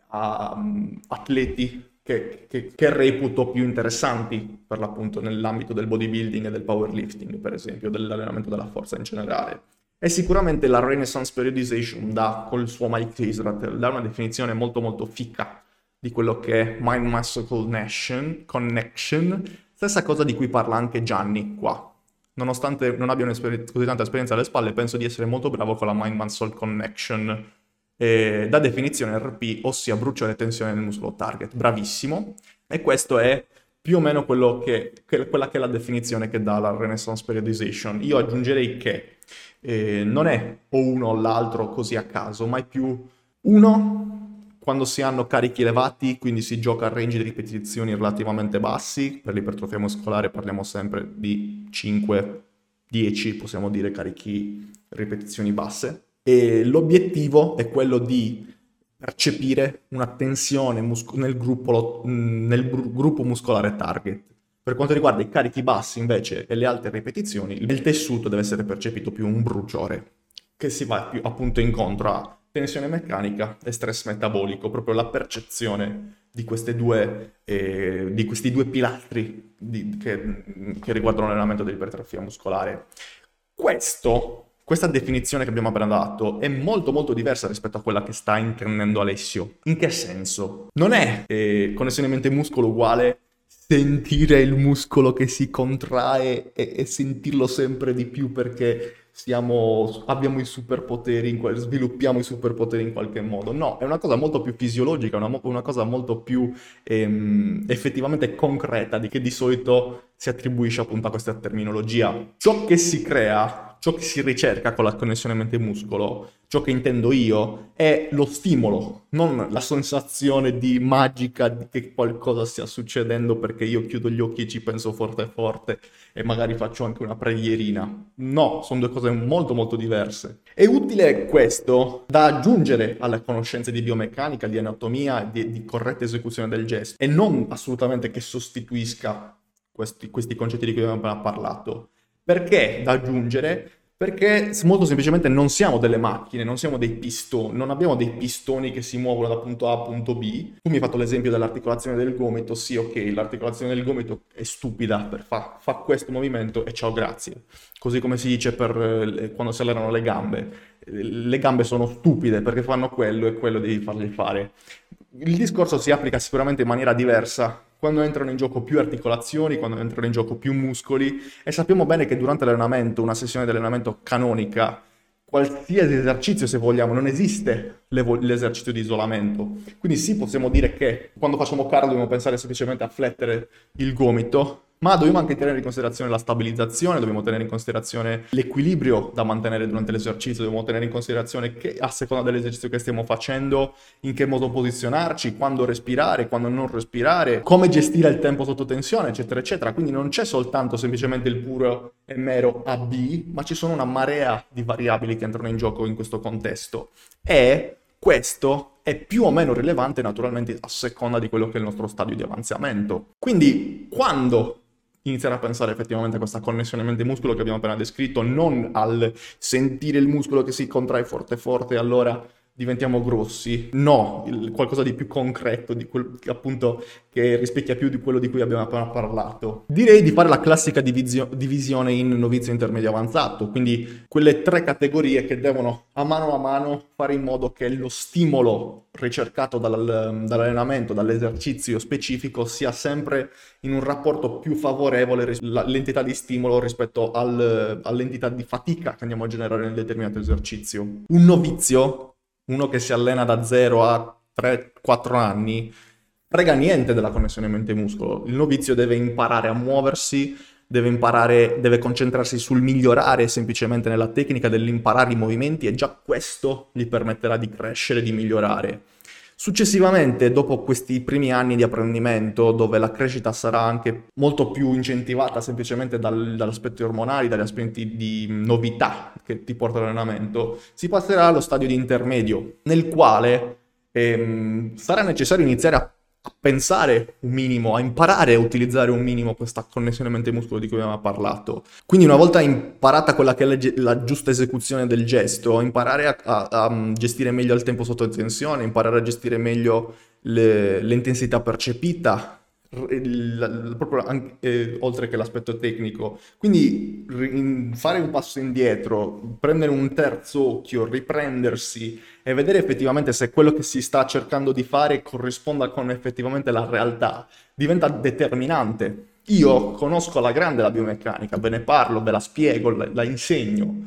a um, atleti che, che, che, reputo più interessanti per l'appunto nell'ambito del bodybuilding e del powerlifting, per esempio, dell'allenamento della forza in generale. E sicuramente la Renaissance Periodization dà col suo Mike Israel, dà una definizione molto molto ficca di quello che è Mind Muscle Connection, connection, stessa cosa di cui parla anche Gianni qua. Nonostante non abbia così tanta esperienza alle spalle, penso di essere molto bravo con la Mind Muscle Connection eh, da definizione RP, ossia bruciare tensione nel muscolo target. Bravissimo. E questo è più o meno che, che, quella che è la definizione che dà la Renaissance Periodization. Io aggiungerei che eh, non è o uno o l'altro così a caso, ma è più uno quando si hanno carichi elevati, quindi si gioca a range di ripetizioni relativamente bassi, per l'ipertrofia muscolare parliamo sempre di 5, 10, possiamo dire carichi ripetizioni basse, e l'obiettivo è quello di percepire una tensione mus- nel, gruppo, nel br- gruppo muscolare target. Per quanto riguarda i carichi bassi invece e le alte ripetizioni, il tessuto deve essere percepito più un bruciore, che si va più appunto incontro a tensione meccanica e stress metabolico, proprio la percezione di, due, eh, di questi due pilastri di, che, che riguardano l'allenamento dell'ipertrofia muscolare. Questo questa definizione che abbiamo appena dato è molto molto diversa rispetto a quella che sta intendendo Alessio. In che senso? Non è eh, connessione mente-muscolo uguale sentire il muscolo che si contrae e, e sentirlo sempre di più perché siamo, abbiamo i superpoteri, sviluppiamo i superpoteri in qualche modo. No, è una cosa molto più fisiologica, una, una cosa molto più ehm, effettivamente concreta di che di solito si attribuisce appunto a questa terminologia. Ciò che si crea ciò che si ricerca con la connessione mente-muscolo, ciò che intendo io, è lo stimolo, non la sensazione di magica di che qualcosa stia succedendo perché io chiudo gli occhi e ci penso forte forte e magari faccio anche una preghierina. No, sono due cose molto molto diverse. È utile questo da aggiungere alle conoscenze di biomeccanica, di anatomia, di, di corretta esecuzione del gesto e non assolutamente che sostituisca questi, questi concetti di cui abbiamo appena parlato. Perché da aggiungere? Perché molto semplicemente non siamo delle macchine, non siamo dei pistoni, non abbiamo dei pistoni che si muovono da punto A a punto B. Tu mi hai fatto l'esempio dell'articolazione del gomito, sì ok, l'articolazione del gomito è stupida, fa, fa questo movimento e ciao grazie. Così come si dice per, eh, quando si allenano le gambe. Le gambe sono stupide perché fanno quello e quello devi fargli fare. Il discorso si applica sicuramente in maniera diversa quando entrano in gioco più articolazioni, quando entrano in gioco più muscoli e sappiamo bene che durante l'allenamento, una sessione di allenamento canonica, qualsiasi esercizio se vogliamo, non esiste l'esercizio di isolamento. Quindi sì, possiamo dire che quando facciamo cardio dobbiamo pensare semplicemente a flettere il gomito, ma dobbiamo anche tenere in considerazione la stabilizzazione, dobbiamo tenere in considerazione l'equilibrio da mantenere durante l'esercizio, dobbiamo tenere in considerazione che a seconda dell'esercizio che stiamo facendo, in che modo posizionarci, quando respirare, quando non respirare, come gestire il tempo sotto tensione, eccetera, eccetera. Quindi non c'è soltanto semplicemente il puro e mero AB, ma ci sono una marea di variabili che entrano in gioco in questo contesto. E questo è più o meno rilevante naturalmente a seconda di quello che è il nostro stadio di avanzamento. Quindi quando iniziare a pensare effettivamente a questa connessione mente-muscolo che abbiamo appena descritto, non al sentire il muscolo che si contrae forte forte allora diventiamo grossi. No, il, qualcosa di più concreto, di quel, appunto che rispecchia più di quello di cui abbiamo appena parlato. Direi di fare la classica divizio, divisione in novizio intermedio avanzato, quindi quelle tre categorie che devono a mano a mano fare in modo che lo stimolo ricercato dal, dall'allenamento, dall'esercizio specifico sia sempre in un rapporto più favorevole l'entità di stimolo rispetto al, all'entità di fatica che andiamo a generare nel determinato esercizio. Un novizio uno che si allena da 0 a 3-4 anni, frega niente della connessione mente-muscolo. Il novizio deve imparare a muoversi, deve imparare, deve concentrarsi sul migliorare semplicemente nella tecnica dell'imparare i movimenti e già questo gli permetterà di crescere, di migliorare. Successivamente, dopo questi primi anni di apprendimento, dove la crescita sarà anche molto più incentivata semplicemente dal, aspetti ormonali, dagli aspetti di novità che ti porta l'allenamento, si passerà allo stadio di intermedio, nel quale ehm, sarà necessario iniziare a pensare un minimo, a imparare a utilizzare un minimo questa connessione mente-muscolo di cui abbiamo parlato. Quindi una volta imparata quella che è la, giusta esecuzione del gesto, imparare a, a, a, mm, gestire meglio il tempo sotto tensione, imparare a gestire meglio le, l'intensità percepita, il, proprio anche, eh, oltre che l'aspetto tecnico. Quindi in, fare un passo indietro, prendere un terzo occhio, riprendersi e vedere effettivamente se quello che si sta cercando di fare corrisponda con effettivamente la realtà, diventa determinante. Io conosco alla grande la biomeccanica, ve ne parlo, ve la spiego, la, la insegno,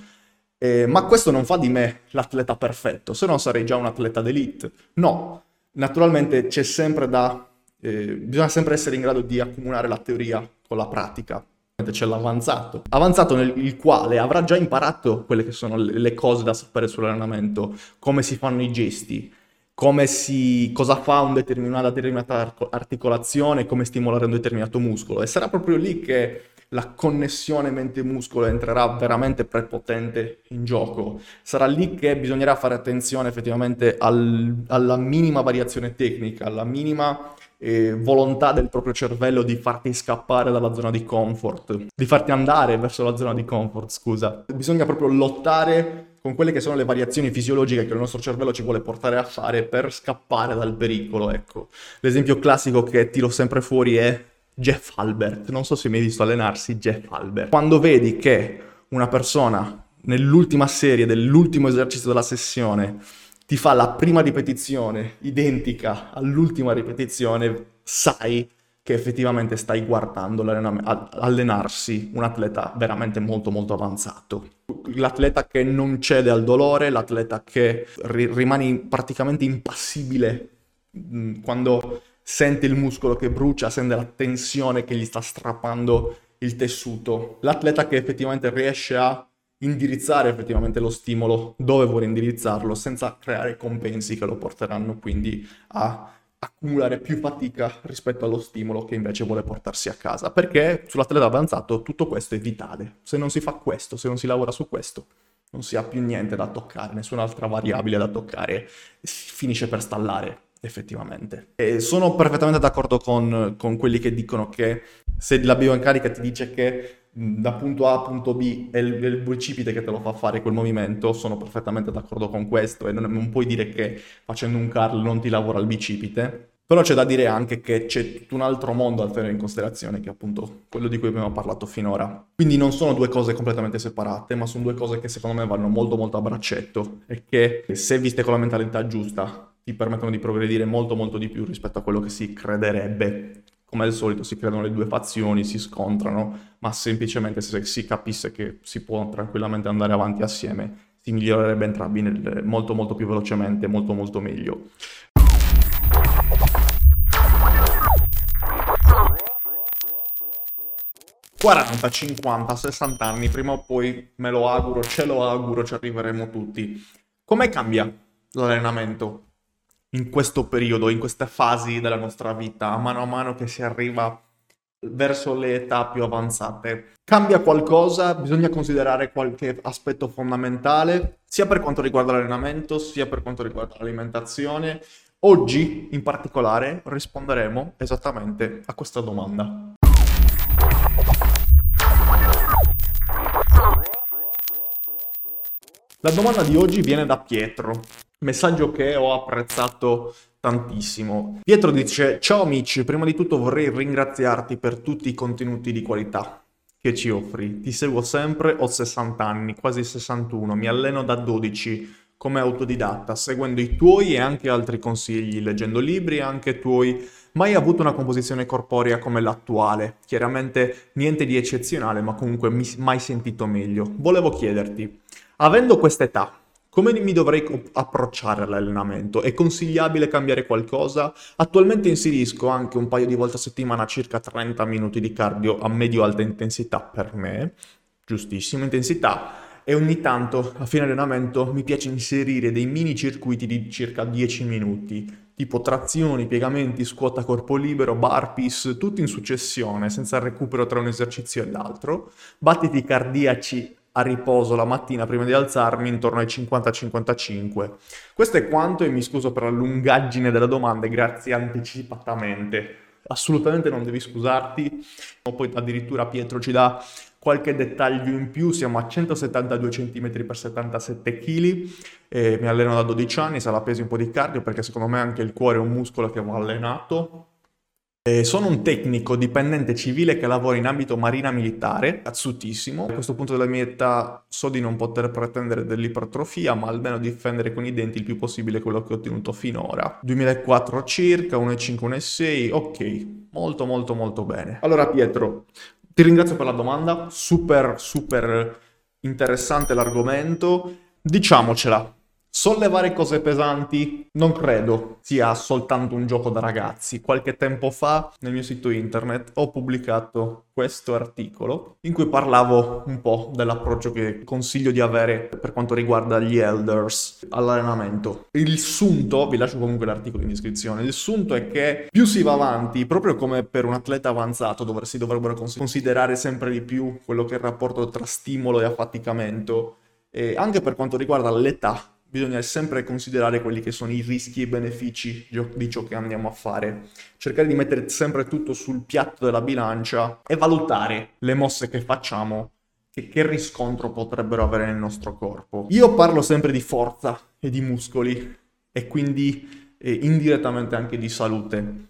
eh, ma questo non fa di me l'atleta perfetto, se no sarei già un atleta d'elite. No, naturalmente c'è sempre da eh, bisogna sempre essere in grado di accomunare la teoria con la pratica. C'è l'avanzato, avanzato nel quale avrà già imparato quelle che sono le, cose da sapere sull'allenamento, come si fanno i gesti, come si, cosa fa un una determinata articolazione, come stimolare un determinato muscolo. E sarà proprio lì che la connessione mente-muscolo entrerà veramente prepotente in gioco. Sarà lì che bisognerà fare attenzione effettivamente al, alla minima variazione tecnica, alla minima eh, volontà del proprio cervello di farti scappare dalla zona di comfort, di farti andare verso la zona di comfort, scusa. Bisogna proprio lottare con quelle che sono le variazioni fisiologiche che il nostro cervello ci vuole portare a fare per scappare dal pericolo, ecco. L'esempio classico che tiro sempre fuori è Jeff Albert. Non so se mi hai visto allenarsi Jeff Albert. Quando vedi che una persona nell'ultima serie dell'ultimo esercizio della sessione ti fa la prima ripetizione identica all'ultima ripetizione, sai che effettivamente stai guardando allenarsi un atleta veramente molto molto avanzato. L'atleta che non cede al dolore, l'atleta che ri- rimane praticamente impassibile mm, quando sente il muscolo che brucia, sente la tensione che gli sta strappando il tessuto. L'atleta che effettivamente riesce a indirizzare effettivamente lo stimolo dove vuole indirizzarlo senza creare compensi che lo porteranno quindi a accumulare più fatica rispetto allo stimolo che invece vuole portarsi a casa. Perché sull'atleta avanzato tutto questo è vitale. Se non si fa questo se non si lavora su questo non si ha più niente da toccare nessun'altra variabile da toccare si finisce per stallare effettivamente. E sono perfettamente d'accordo con, con quelli che dicono che se la biomeccanica ti dice che da punto A a punto B è il, il bicipite che te lo fa fare quel movimento, sono perfettamente d'accordo con questo e non, non puoi dire che facendo un curl non ti lavora il bicipite. Però c'è da dire anche che c'è tutto un altro mondo da tenere in considerazione, che è appunto quello di cui abbiamo parlato finora. Quindi non sono due cose completamente separate, ma sono due cose che secondo me vanno molto molto a braccetto e che se viste con la mentalità giusta ti permettono di progredire molto molto di più rispetto a quello che si crederebbe come al solito si creano le due fazioni, si scontrano, ma semplicemente se si capisse che si può tranquillamente andare avanti assieme, si migliorerebbe entrambi nel, molto molto più velocemente, molto molto meglio. ...40, 50, 60 anni, prima o poi me lo auguro, ce lo auguro, ci arriveremo tutti. Come cambia l'allenamento? In questo periodo, in queste fasi della nostra vita, a mano a mano che si arriva verso le età più avanzate. Cambia qualcosa, bisogna considerare qualche aspetto fondamentale, sia per quanto riguarda l'allenamento, sia per quanto riguarda l'alimentazione. Oggi, in particolare, risponderemo esattamente a questa domanda. La domanda di oggi viene da Pietro, messaggio che ho apprezzato tantissimo. Pietro dice: Ciao amici, prima di tutto vorrei ringraziarti per tutti i contenuti di qualità che ci offri. Ti seguo sempre, ho 60 anni, quasi 61, mi alleno da 12 come autodidatta, seguendo i tuoi e anche altri consigli, leggendo libri anche tuoi. Mai avuto una composizione corporea come l'attuale. Chiaramente niente di eccezionale, ma comunque mai sentito meglio. Volevo chiederti, avendo questa età, come mi dovrei approcciare all'allenamento? È consigliabile cambiare qualcosa? Attualmente inserisco anche un paio di volte a settimana circa 30 minuti di cardio a medio-alta intensità per me, giustissima intensità, e ogni tanto a fine allenamento mi piace inserire dei mini circuiti di circa 10 minuti, tipo trazioni, piegamenti, scuotta corpo libero, burpees, tutto in successione, senza recupero tra un esercizio e l'altro, battiti cardiaci a riposo la mattina prima di alzarmi intorno ai 50-55. Questo è quanto e mi scuso per la lungaggine della domanda grazie anticipatamente. Assolutamente non devi scusarti. Poi addirittura Pietro ci dà qualche dettaglio in più, siamo a 172 cm per 77 kg, mi alleno da 12 anni, sarà pesi un po' di cardio perché secondo me anche il cuore è un muscolo che va allenato sono un tecnico dipendente civile che lavora in ambito marina militare, cazzutissimo. A questo punto della mia età so di non poter pretendere dell'ipertrofia, ma almeno difendere con i denti il più possibile quello che ho ottenuto finora. 2004 circa, 1,5, 1,6, ok, molto molto molto bene. Allora Pietro, ti ringrazio per la domanda, super super interessante l'argomento. Diciamocela, Sollevare cose pesanti non credo sia soltanto un gioco da ragazzi. Qualche tempo fa nel mio sito internet ho pubblicato questo articolo in cui parlavo un po' dell'approccio che consiglio di avere per quanto riguarda gli elders all'allenamento. Il sunto, vi lascio comunque l'articolo in descrizione, il sunto è che più si va avanti, proprio come per un atleta avanzato dove si dovrebbero considerare sempre di più quello che è il rapporto tra stimolo e affaticamento, e anche per quanto riguarda l'età bisogna sempre considerare quelli che sono i rischi e i benefici di ciò che andiamo a fare. Cercare di mettere sempre tutto sul piatto della bilancia e valutare le mosse che facciamo che, che riscontro potrebbero avere nel nostro corpo. Io parlo sempre di forza e di muscoli e quindi eh, indirettamente anche di salute.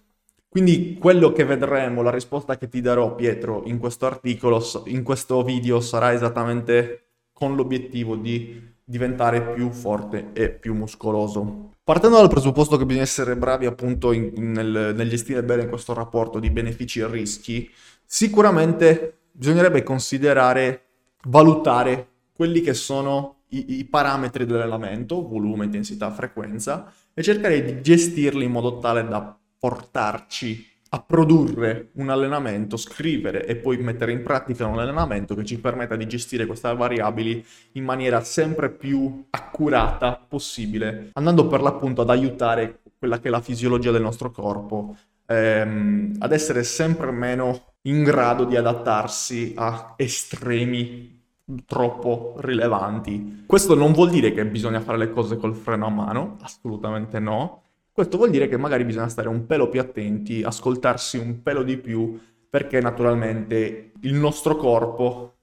Quindi quello che vedremo, la risposta che ti darò Pietro in questo articolo, in questo video sarà esattamente con l'obiettivo di diventare più forte e più muscoloso. Partendo dal presupposto che bisogna essere bravi appunto in, nel, nel gestire bene questo rapporto di benefici e rischi, sicuramente bisognerebbe considerare, valutare quelli che sono i, i parametri dell'allenamento, volume, intensità, frequenza, e cercare di gestirli in modo tale da portarci a produrre un allenamento, scrivere e poi mettere in pratica un allenamento che ci permetta di gestire queste variabili in maniera sempre più accurata possibile, andando per l'appunto ad aiutare quella che è la fisiologia del nostro corpo ehm, ad essere sempre meno in grado di adattarsi a estremi troppo rilevanti. Questo non vuol dire che bisogna fare le cose col freno a mano, assolutamente no questo vuol dire che magari bisogna stare un pelo più attenti, ascoltarsi un pelo di più, perché naturalmente il nostro corpo,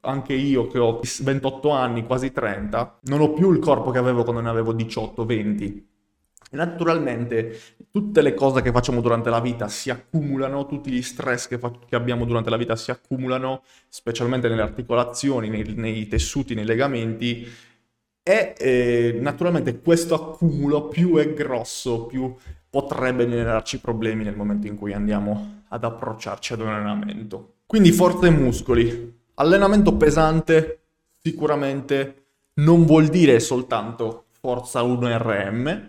anche io che ho 28 anni, quasi 30, non ho più il corpo che avevo quando ne avevo 18, 20. E naturalmente tutte le cose che facciamo durante la vita si accumulano, tutti gli stress che, fa- che abbiamo durante la vita si accumulano, specialmente nelle articolazioni, nei, nei tessuti, nei legamenti, e eh, naturalmente questo accumulo più è grosso, più potrebbe generarci problemi nel momento in cui andiamo ad approcciarci ad un allenamento. Quindi forza e muscoli. Allenamento pesante sicuramente non vuol dire soltanto forza 1RM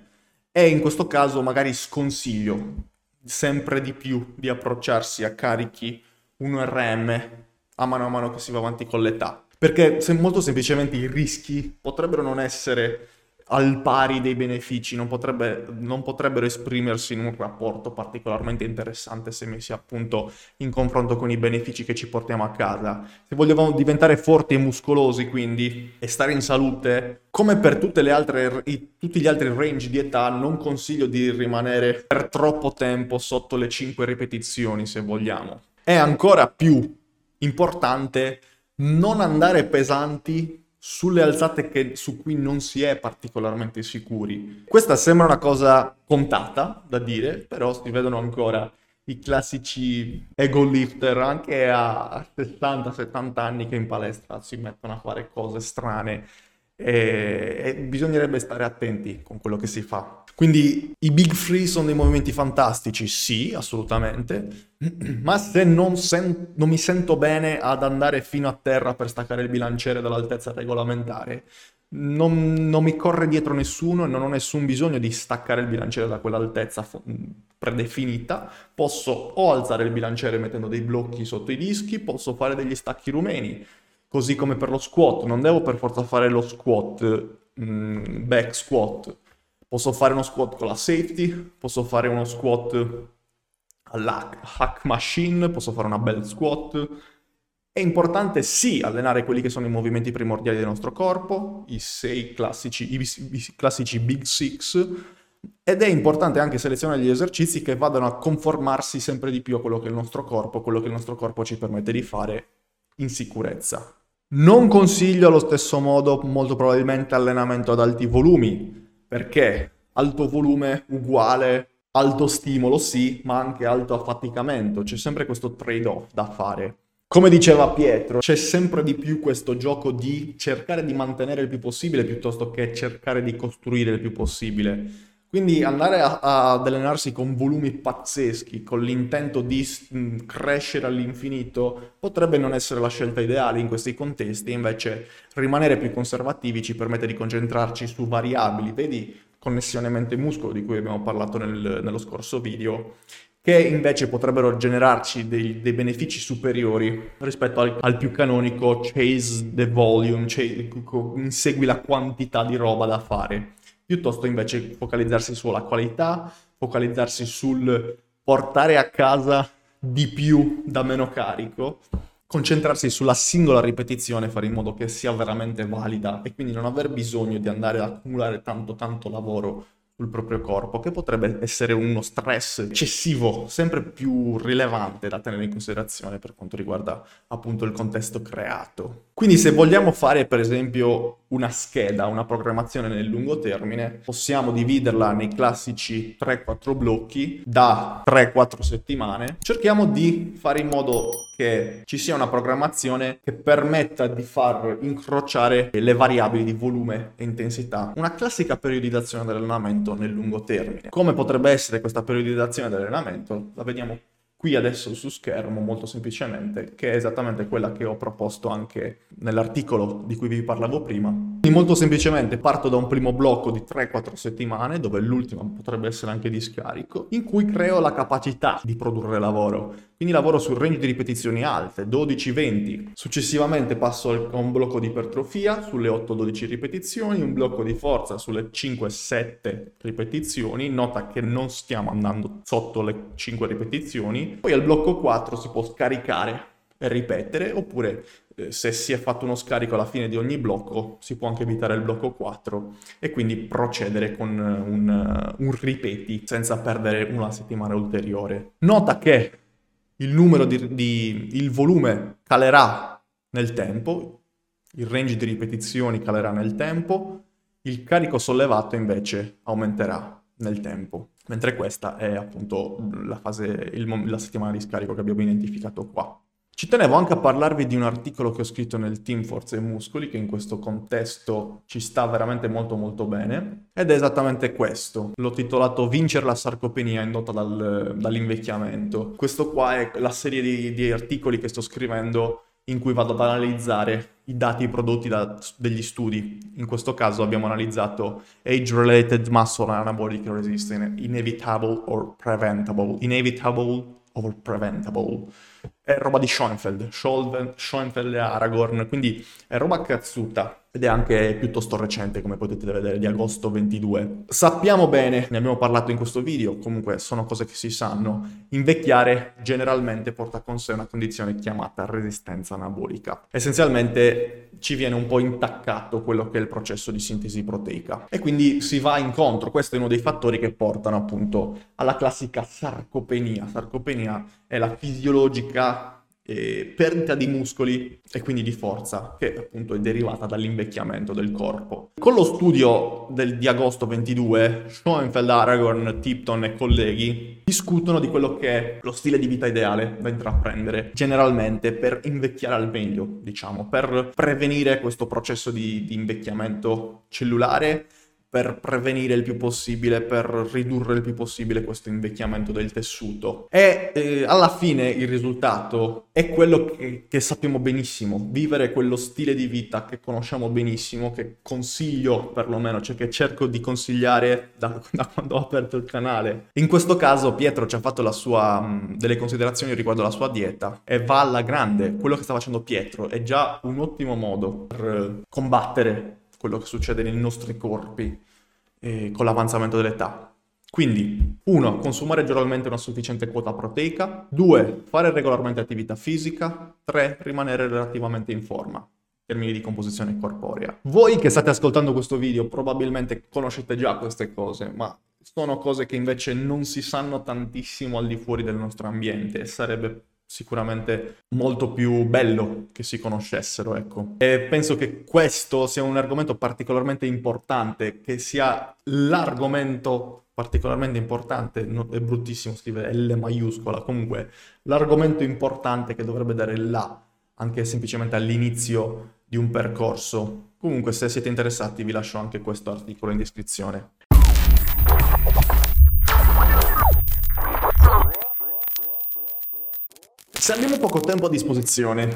e in questo caso magari sconsiglio sempre di più di approcciarsi a carichi 1RM a mano a mano che si va avanti con l'età. Perché se molto semplicemente i rischi potrebbero non essere al pari dei benefici, non, potrebbe, non, potrebbero esprimersi in un rapporto particolarmente interessante se messi appunto in confronto con i benefici che ci portiamo a casa. Se vogliamo diventare forti e muscolosi quindi e stare in salute, come per altre, i, tutti gli altri range di età, non consiglio di rimanere per troppo tempo sotto le 5 ripetizioni se vogliamo. È ancora più importante non andare pesanti sulle alzate che, su cui non si è particolarmente sicuri. Questa sembra una cosa contata da dire, però si vedono ancora i classici ego lifter anche a 60-70 anni che in palestra si mettono a fare cose strane e, e bisognerebbe stare attenti con quello che si fa. Quindi i big free sono dei movimenti fantastici, sì, assolutamente, <clears throat> ma se non, sen- non, mi sento bene ad andare fino a terra per staccare il bilanciere dall'altezza regolamentare, non, non mi corre dietro nessuno e non ho nessun bisogno di staccare il bilanciere da quell'altezza fo- predefinita, posso o alzare il bilanciere mettendo dei blocchi sotto i dischi, posso fare degli stacchi rumeni, così come per lo squat, non devo per forza fare lo squat, mh, mm, back squat, Posso fare uno squat con la safety, posso fare uno squat alla hack machine, posso fare una belt squat. È importante sì allenare quelli che sono i movimenti primordiali del nostro corpo, i sei classici, i, i classici big six, ed è importante anche selezionare gli esercizi che vadano a conformarsi sempre di più a quello che è il nostro corpo, quello che il nostro corpo ci permette di fare in sicurezza. Non consiglio allo stesso modo molto probabilmente allenamento ad alti volumi, perché alto volume uguale alto stimolo sì, ma anche alto affaticamento, c'è sempre questo trade-off da fare. Come diceva Pietro, c'è sempre di più questo gioco di cercare di mantenere il più possibile piuttosto che cercare di costruire il più possibile. Quindi andare ad allenarsi con volumi pazzeschi, con l'intento di crescere all'infinito, potrebbe non essere la scelta ideale in questi contesti, invece rimanere più conservativi ci permette di concentrarci su variabili, vedi connessione mente-muscolo di cui abbiamo parlato nel, nello scorso video, che invece potrebbero generarci dei, dei benefici superiori rispetto al, al, più canonico chase the volume, chase, insegui la quantità di roba da fare, piuttosto invece focalizzarsi sulla qualità, focalizzarsi sul portare a casa di più da meno carico, concentrarsi sulla singola ripetizione, fare in modo che sia veramente valida e quindi non aver bisogno di andare ad accumulare tanto tanto lavoro sul proprio corpo, che potrebbe essere uno stress eccessivo, sempre più rilevante da tenere in considerazione per quanto riguarda appunto il contesto creato. Quindi se vogliamo fare per esempio una scheda, una programmazione nel lungo termine, possiamo dividerla nei classici 3-4 blocchi da 3-4 settimane. Cerchiamo di fare in modo che ci sia una programmazione che permetta di far incrociare le variabili di volume e intensità. Una classica periodizzazione dell'allenamento nel lungo termine. Come potrebbe essere questa periodizzazione dell'allenamento? La vediamo qui adesso su schermo molto semplicemente, che è esattamente quella che ho proposto anche nell'articolo di cui vi parlavo prima. Quindi molto semplicemente parto da un primo blocco di 3-4 settimane, dove l'ultimo potrebbe essere anche di scarico, in cui creo la capacità di produrre lavoro. Quindi lavoro sul range di ripetizioni alte, 12-20. Successivamente passo a un blocco di ipertrofia sulle 8-12 ripetizioni, un blocco di forza sulle 5-7 ripetizioni. Nota che non stiamo andando sotto le 5 ripetizioni. Poi al blocco 4 si può scaricare e ripetere, oppure eh, se si è fatto uno scarico alla fine di ogni blocco si può anche evitare il blocco 4 e quindi procedere con un, un ripeti senza perdere una settimana ulteriore. Nota che il numero di, di, il volume calerà nel tempo, il range di ripetizioni calerà nel tempo, il carico sollevato invece aumenterà nel tempo, mentre questa è appunto la fase, il, la settimana di scarico che abbiamo identificato qua. Ci tenevo anche a parlarvi di un articolo che ho scritto nel team Forze e Muscoli, che in questo contesto ci sta veramente molto molto bene, ed è esattamente questo. L'ho titolato Vincere la sarcopenia indotta dal, dall'invecchiamento. Questo qua è la serie di, di, articoli che sto scrivendo in cui vado ad analizzare i dati prodotti da degli studi. In questo caso abbiamo analizzato age-related muscle anabolic resistance, inevitable or preventable. Inevitable or preventable è roba di Schoenfeld, Schoenfeld e Aragorn, quindi è roba cazzuta ed è anche piuttosto recente come potete vedere di agosto 22. Sappiamo bene, ne abbiamo parlato in questo video, comunque sono cose che si sanno, invecchiare generalmente porta con sé una condizione chiamata resistenza anabolica. Essenzialmente ci viene un po' intaccato quello che è il processo di sintesi proteica e quindi si va incontro, questo è uno dei fattori che portano appunto alla classica sarcopenia. Sarcopenia è la fisiologica eh, perdita di muscoli e quindi di forza, che appunto è derivata dall'invecchiamento del corpo. Con lo studio del, di agosto 22, Schoenfeld, Aragorn, Tipton e colleghi discutono di quello che è lo stile di vita ideale da intraprendere, generalmente per invecchiare al meglio, diciamo, per prevenire questo processo di, di invecchiamento cellulare per prevenire il più possibile, per ridurre il più possibile questo invecchiamento del tessuto. E eh, alla fine il risultato è quello che, che, sappiamo benissimo, vivere quello stile di vita che conosciamo benissimo, che consiglio perlomeno, cioè che cerco di consigliare da, <laughs> da quando ho aperto il canale. In questo caso Pietro ci ha fatto sua, mh, delle considerazioni riguardo alla sua dieta e va alla grande. Quello che sta facendo Pietro è già un ottimo modo per combattere quello che succede nei nostri corpi eh, con l'avanzamento dell'età. Quindi, uno, consumare giornalmente una sufficiente quota proteica. Due, fare regolarmente attività fisica. Tre, rimanere relativamente in forma in termini di composizione corporea. Voi che state ascoltando questo video probabilmente conoscete già queste cose, ma sono cose che invece non si sanno tantissimo al di fuori del nostro ambiente e sarebbe sicuramente molto più bello che si conoscessero, ecco. E penso che questo sia un argomento particolarmente importante, che sia l'argomento particolarmente importante, è bruttissimo scrivere L maiuscola, comunque l'argomento importante che dovrebbe dare là, anche semplicemente all'inizio di un percorso. Comunque se siete interessati vi lascio anche questo articolo in descrizione. Se abbiamo poco tempo a disposizione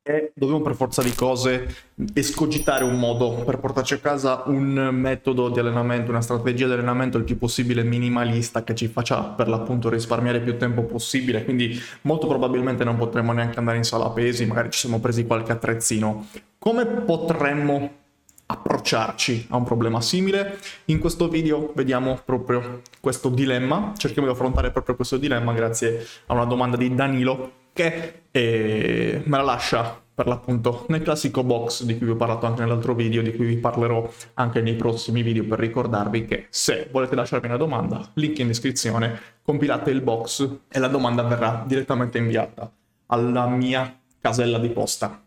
e dobbiamo per forza di cose escogitare un modo per portarci a casa un metodo di allenamento, una strategia di allenamento il più possibile minimalista che ci faccia per l'appunto risparmiare più tempo possibile, quindi molto probabilmente non potremo neanche andare in sala pesi, magari ci siamo presi qualche attrezzino. Come potremmo approcciarci a un problema simile? In questo video vediamo proprio questo dilemma, cerchiamo di affrontare proprio questo dilemma grazie a una domanda di Danilo che eh, me la lascia per l'appunto nel classico box di cui vi ho parlato anche nell'altro video, di cui vi parlerò anche nei prossimi video per ricordarvi che se volete lasciarmi una domanda, link in descrizione, compilate il box e la domanda verrà direttamente inviata alla mia casella di posta.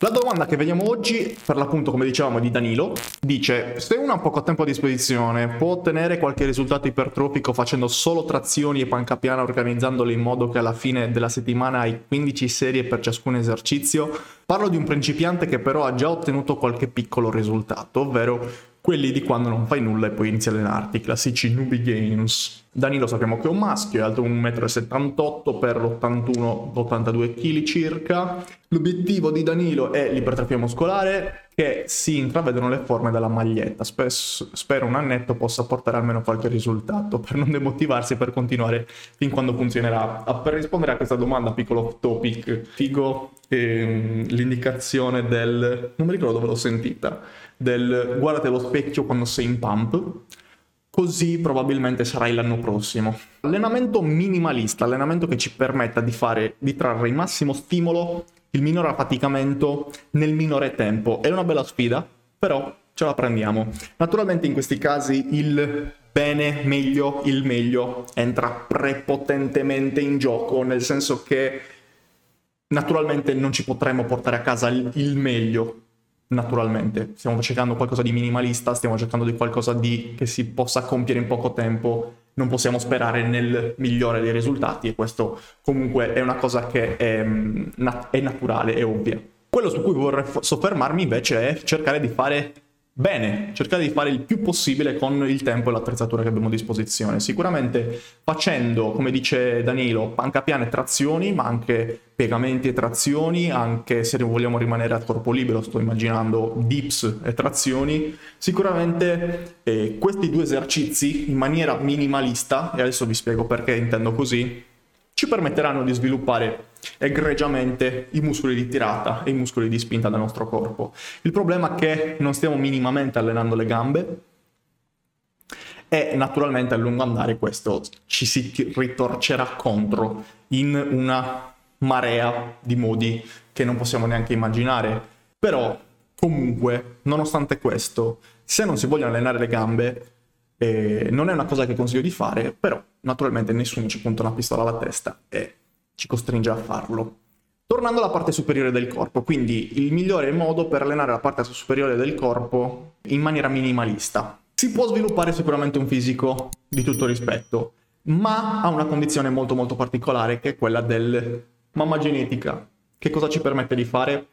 La domanda che vediamo oggi, per l'appunto come dicevamo di Danilo, dice se uno ha poco tempo a disposizione può ottenere qualche risultato ipertrofico facendo solo trazioni e panca piana organizzandole in modo che alla fine della settimana hai 15 serie per ciascun esercizio? Parlo di un principiante che però ha già ottenuto qualche piccolo risultato, ovvero quelli di quando non fai nulla e poi inizi a allenarti, classici newbie games. Danilo sappiamo che è un maschio, è alto 1,78 m per 81-82 kg circa. L'obiettivo di Danilo è l'ipertrofia muscolare, che si intravedono le forme della maglietta. Spesso, spero un annetto possa portare almeno qualche risultato per non demotivarsi e per continuare fin quando funzionerà. Per rispondere a questa domanda, piccolo topic, figo ehm, l'indicazione del... non mi ricordo dove l'ho sentita del guardati allo specchio quando sei in pump, così probabilmente sarai l'anno prossimo. Allenamento minimalista, allenamento che ci permetta di fare, di trarre il massimo stimolo, il minore affaticamento nel minore tempo. È una bella sfida, però ce la prendiamo. Naturalmente in questi casi il bene, meglio, il meglio entra prepotentemente in gioco, nel senso che naturalmente non ci potremo portare a casa il meglio, naturalmente. Stiamo cercando qualcosa di minimalista, stiamo cercando di qualcosa di, che si possa compiere in poco tempo. Non possiamo sperare nel migliore dei risultati e questo comunque è una cosa che è, mm, è naturale, è ovvia. Quello su cui vorrei soffermarmi invece è cercare di fare bene, cercare di fare il più possibile con il tempo e l'attrezzatura che abbiamo a disposizione. Sicuramente facendo, come dice Danilo, panca piana e trazioni, ma anche piegamenti e trazioni, anche se vogliamo rimanere a corpo libero, sto immaginando dips e trazioni, sicuramente eh, questi due esercizi in maniera minimalista, e adesso vi spiego perché intendo così, ci permetteranno di sviluppare egregiamente i muscoli di tirata e i muscoli di spinta del nostro corpo. Il problema è che non stiamo minimamente allenando le gambe e naturalmente a lungo andare questo ci si ritorcerà contro in una marea di modi che non possiamo neanche immaginare. Però comunque, nonostante questo, se non si vogliono allenare le gambe, eh, non è una cosa che consiglio di fare, però naturalmente nessuno ci punta una pistola alla testa e ci costringe a farlo. Tornando alla parte superiore del corpo, quindi il migliore modo per allenare la parte superiore del corpo in maniera minimalista. Si può sviluppare sicuramente un fisico di tutto rispetto, ma ha una condizione molto molto particolare che è quella del mamma genetica. Che cosa ci permette di fare?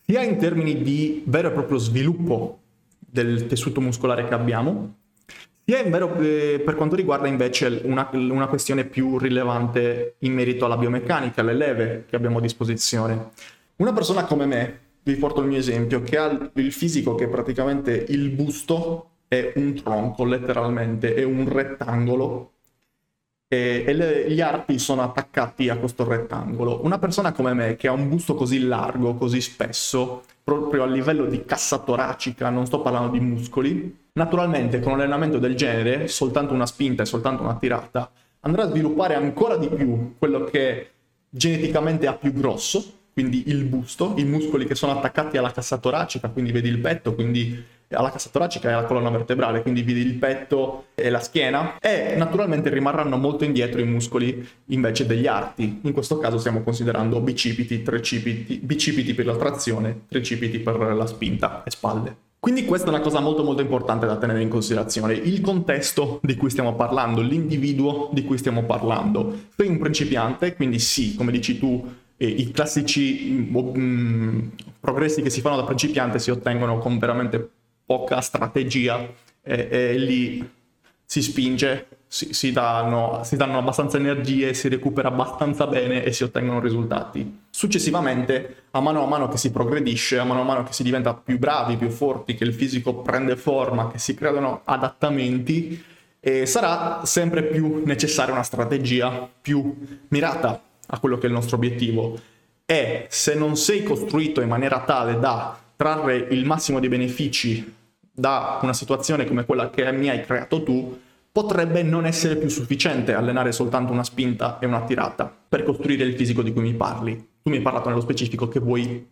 Sia in termini di vero e proprio sviluppo del tessuto muscolare che abbiamo, sia vero eh, per quanto riguarda invece una, una, questione più rilevante in merito alla biomeccanica, alle leve che abbiamo a disposizione. Una persona come me, vi porto il mio esempio, che ha il fisico che praticamente il busto è un tronco, letteralmente, è un rettangolo e, e le, gli arti sono attaccati a questo rettangolo. Una persona come me che ha un busto così largo, così spesso, proprio a livello di cassa toracica, non sto parlando di muscoli, naturalmente con un allenamento del genere, soltanto una spinta e soltanto una tirata, andrà a sviluppare ancora di più quello che geneticamente ha più grosso, quindi il busto, i muscoli che sono attaccati alla cassa toracica, quindi vedi il petto, quindi alla cassa toracica e alla colonna vertebrale, quindi vedi il petto e la schiena, e naturalmente rimarranno molto indietro i muscoli invece degli arti. In questo caso stiamo considerando bicipiti, trecipiti, bicipiti per la trazione, trecipiti per la spinta e spalle. Quindi questa è una cosa molto molto importante da tenere in considerazione, il contesto di cui stiamo parlando, l'individuo di cui stiamo parlando. Sei un principiante, quindi sì, come dici tu, eh, i classici mm, progressi che si fanno da principiante si ottengono con veramente poca strategia e, e lì si spinge, si, si, danno, si, danno, abbastanza energie, si recupera abbastanza bene e si ottengono risultati. Successivamente, a mano a mano che si progredisce, a mano a mano che si diventa più bravi, più forti, che il fisico prende forma, che si creano adattamenti, eh, sarà sempre più necessaria una strategia più mirata a quello che è il nostro obiettivo. E se non sei costruito in maniera tale da trarre il massimo dei benefici da una situazione come quella che mi hai creato tu, potrebbe non essere più sufficiente allenare soltanto una spinta e una tirata per costruire il fisico di cui mi parli. Tu mi hai parlato nello specifico che vuoi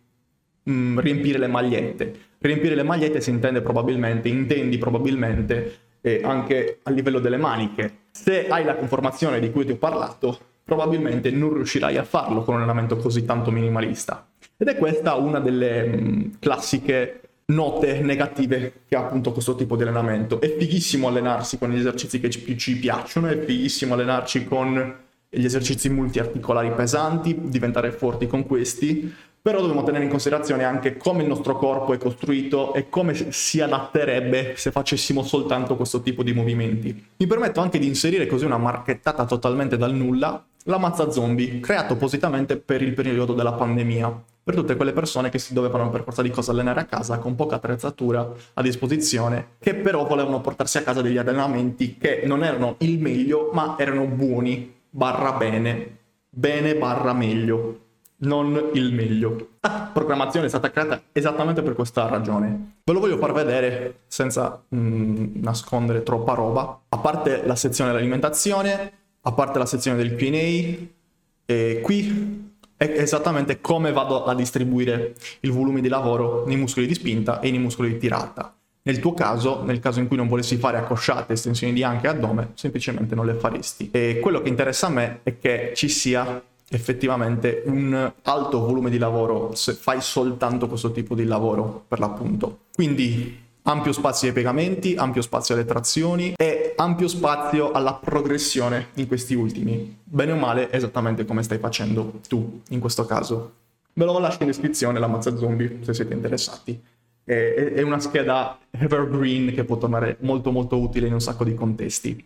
mh, mm, riempire le magliette. Riempire le magliette si intende probabilmente, intendi probabilmente eh, anche a livello delle maniche. Se hai la conformazione di cui ti ho parlato, probabilmente non riuscirai a farlo con un allenamento così tanto minimalista. Ed è questa una delle mh, mm, classiche note negative che ha appunto questo tipo di allenamento. È fighissimo allenarsi con gli esercizi che più ci piacciono, è fighissimo allenarci con gli esercizi multiarticolari pesanti, diventare forti con questi, però dobbiamo tenere in considerazione anche come il nostro corpo è costruito e come si adatterebbe se facessimo soltanto questo tipo di movimenti. Mi permetto anche di inserire così una marchettata totalmente dal nulla, la mazza zombie, creato appositamente per il periodo della pandemia per tutte quelle persone che si dovevano per forza di cosa allenare a casa con poca attrezzatura a disposizione, che però volevano portarsi a casa degli allenamenti che non erano il meglio, ma erano buoni, barra bene, bene barra meglio, non il meglio. La programmazione è stata creata esattamente per questa ragione. Ve lo voglio far vedere senza mm, nascondere troppa roba. A parte la sezione dell'alimentazione, a parte la sezione del Q&A, e qui esattamente come vado a distribuire il volume di lavoro nei muscoli di spinta e nei muscoli di tirata. Nel tuo caso, nel caso in cui non volessi fare accosciate, estensioni di anche e addome, semplicemente non le faresti. E quello che interessa a me è che ci sia effettivamente un alto volume di lavoro se fai soltanto questo tipo di lavoro per l'appunto. Quindi ampio spazio ai piegamenti, ampio spazio alle trazioni e ampio spazio alla progressione in questi ultimi. Bene o male, esattamente come stai facendo tu in questo caso. Ve lo lascio in descrizione la mazza zombie se siete interessati. È, una scheda evergreen che può tornare molto molto utile in un sacco di contesti.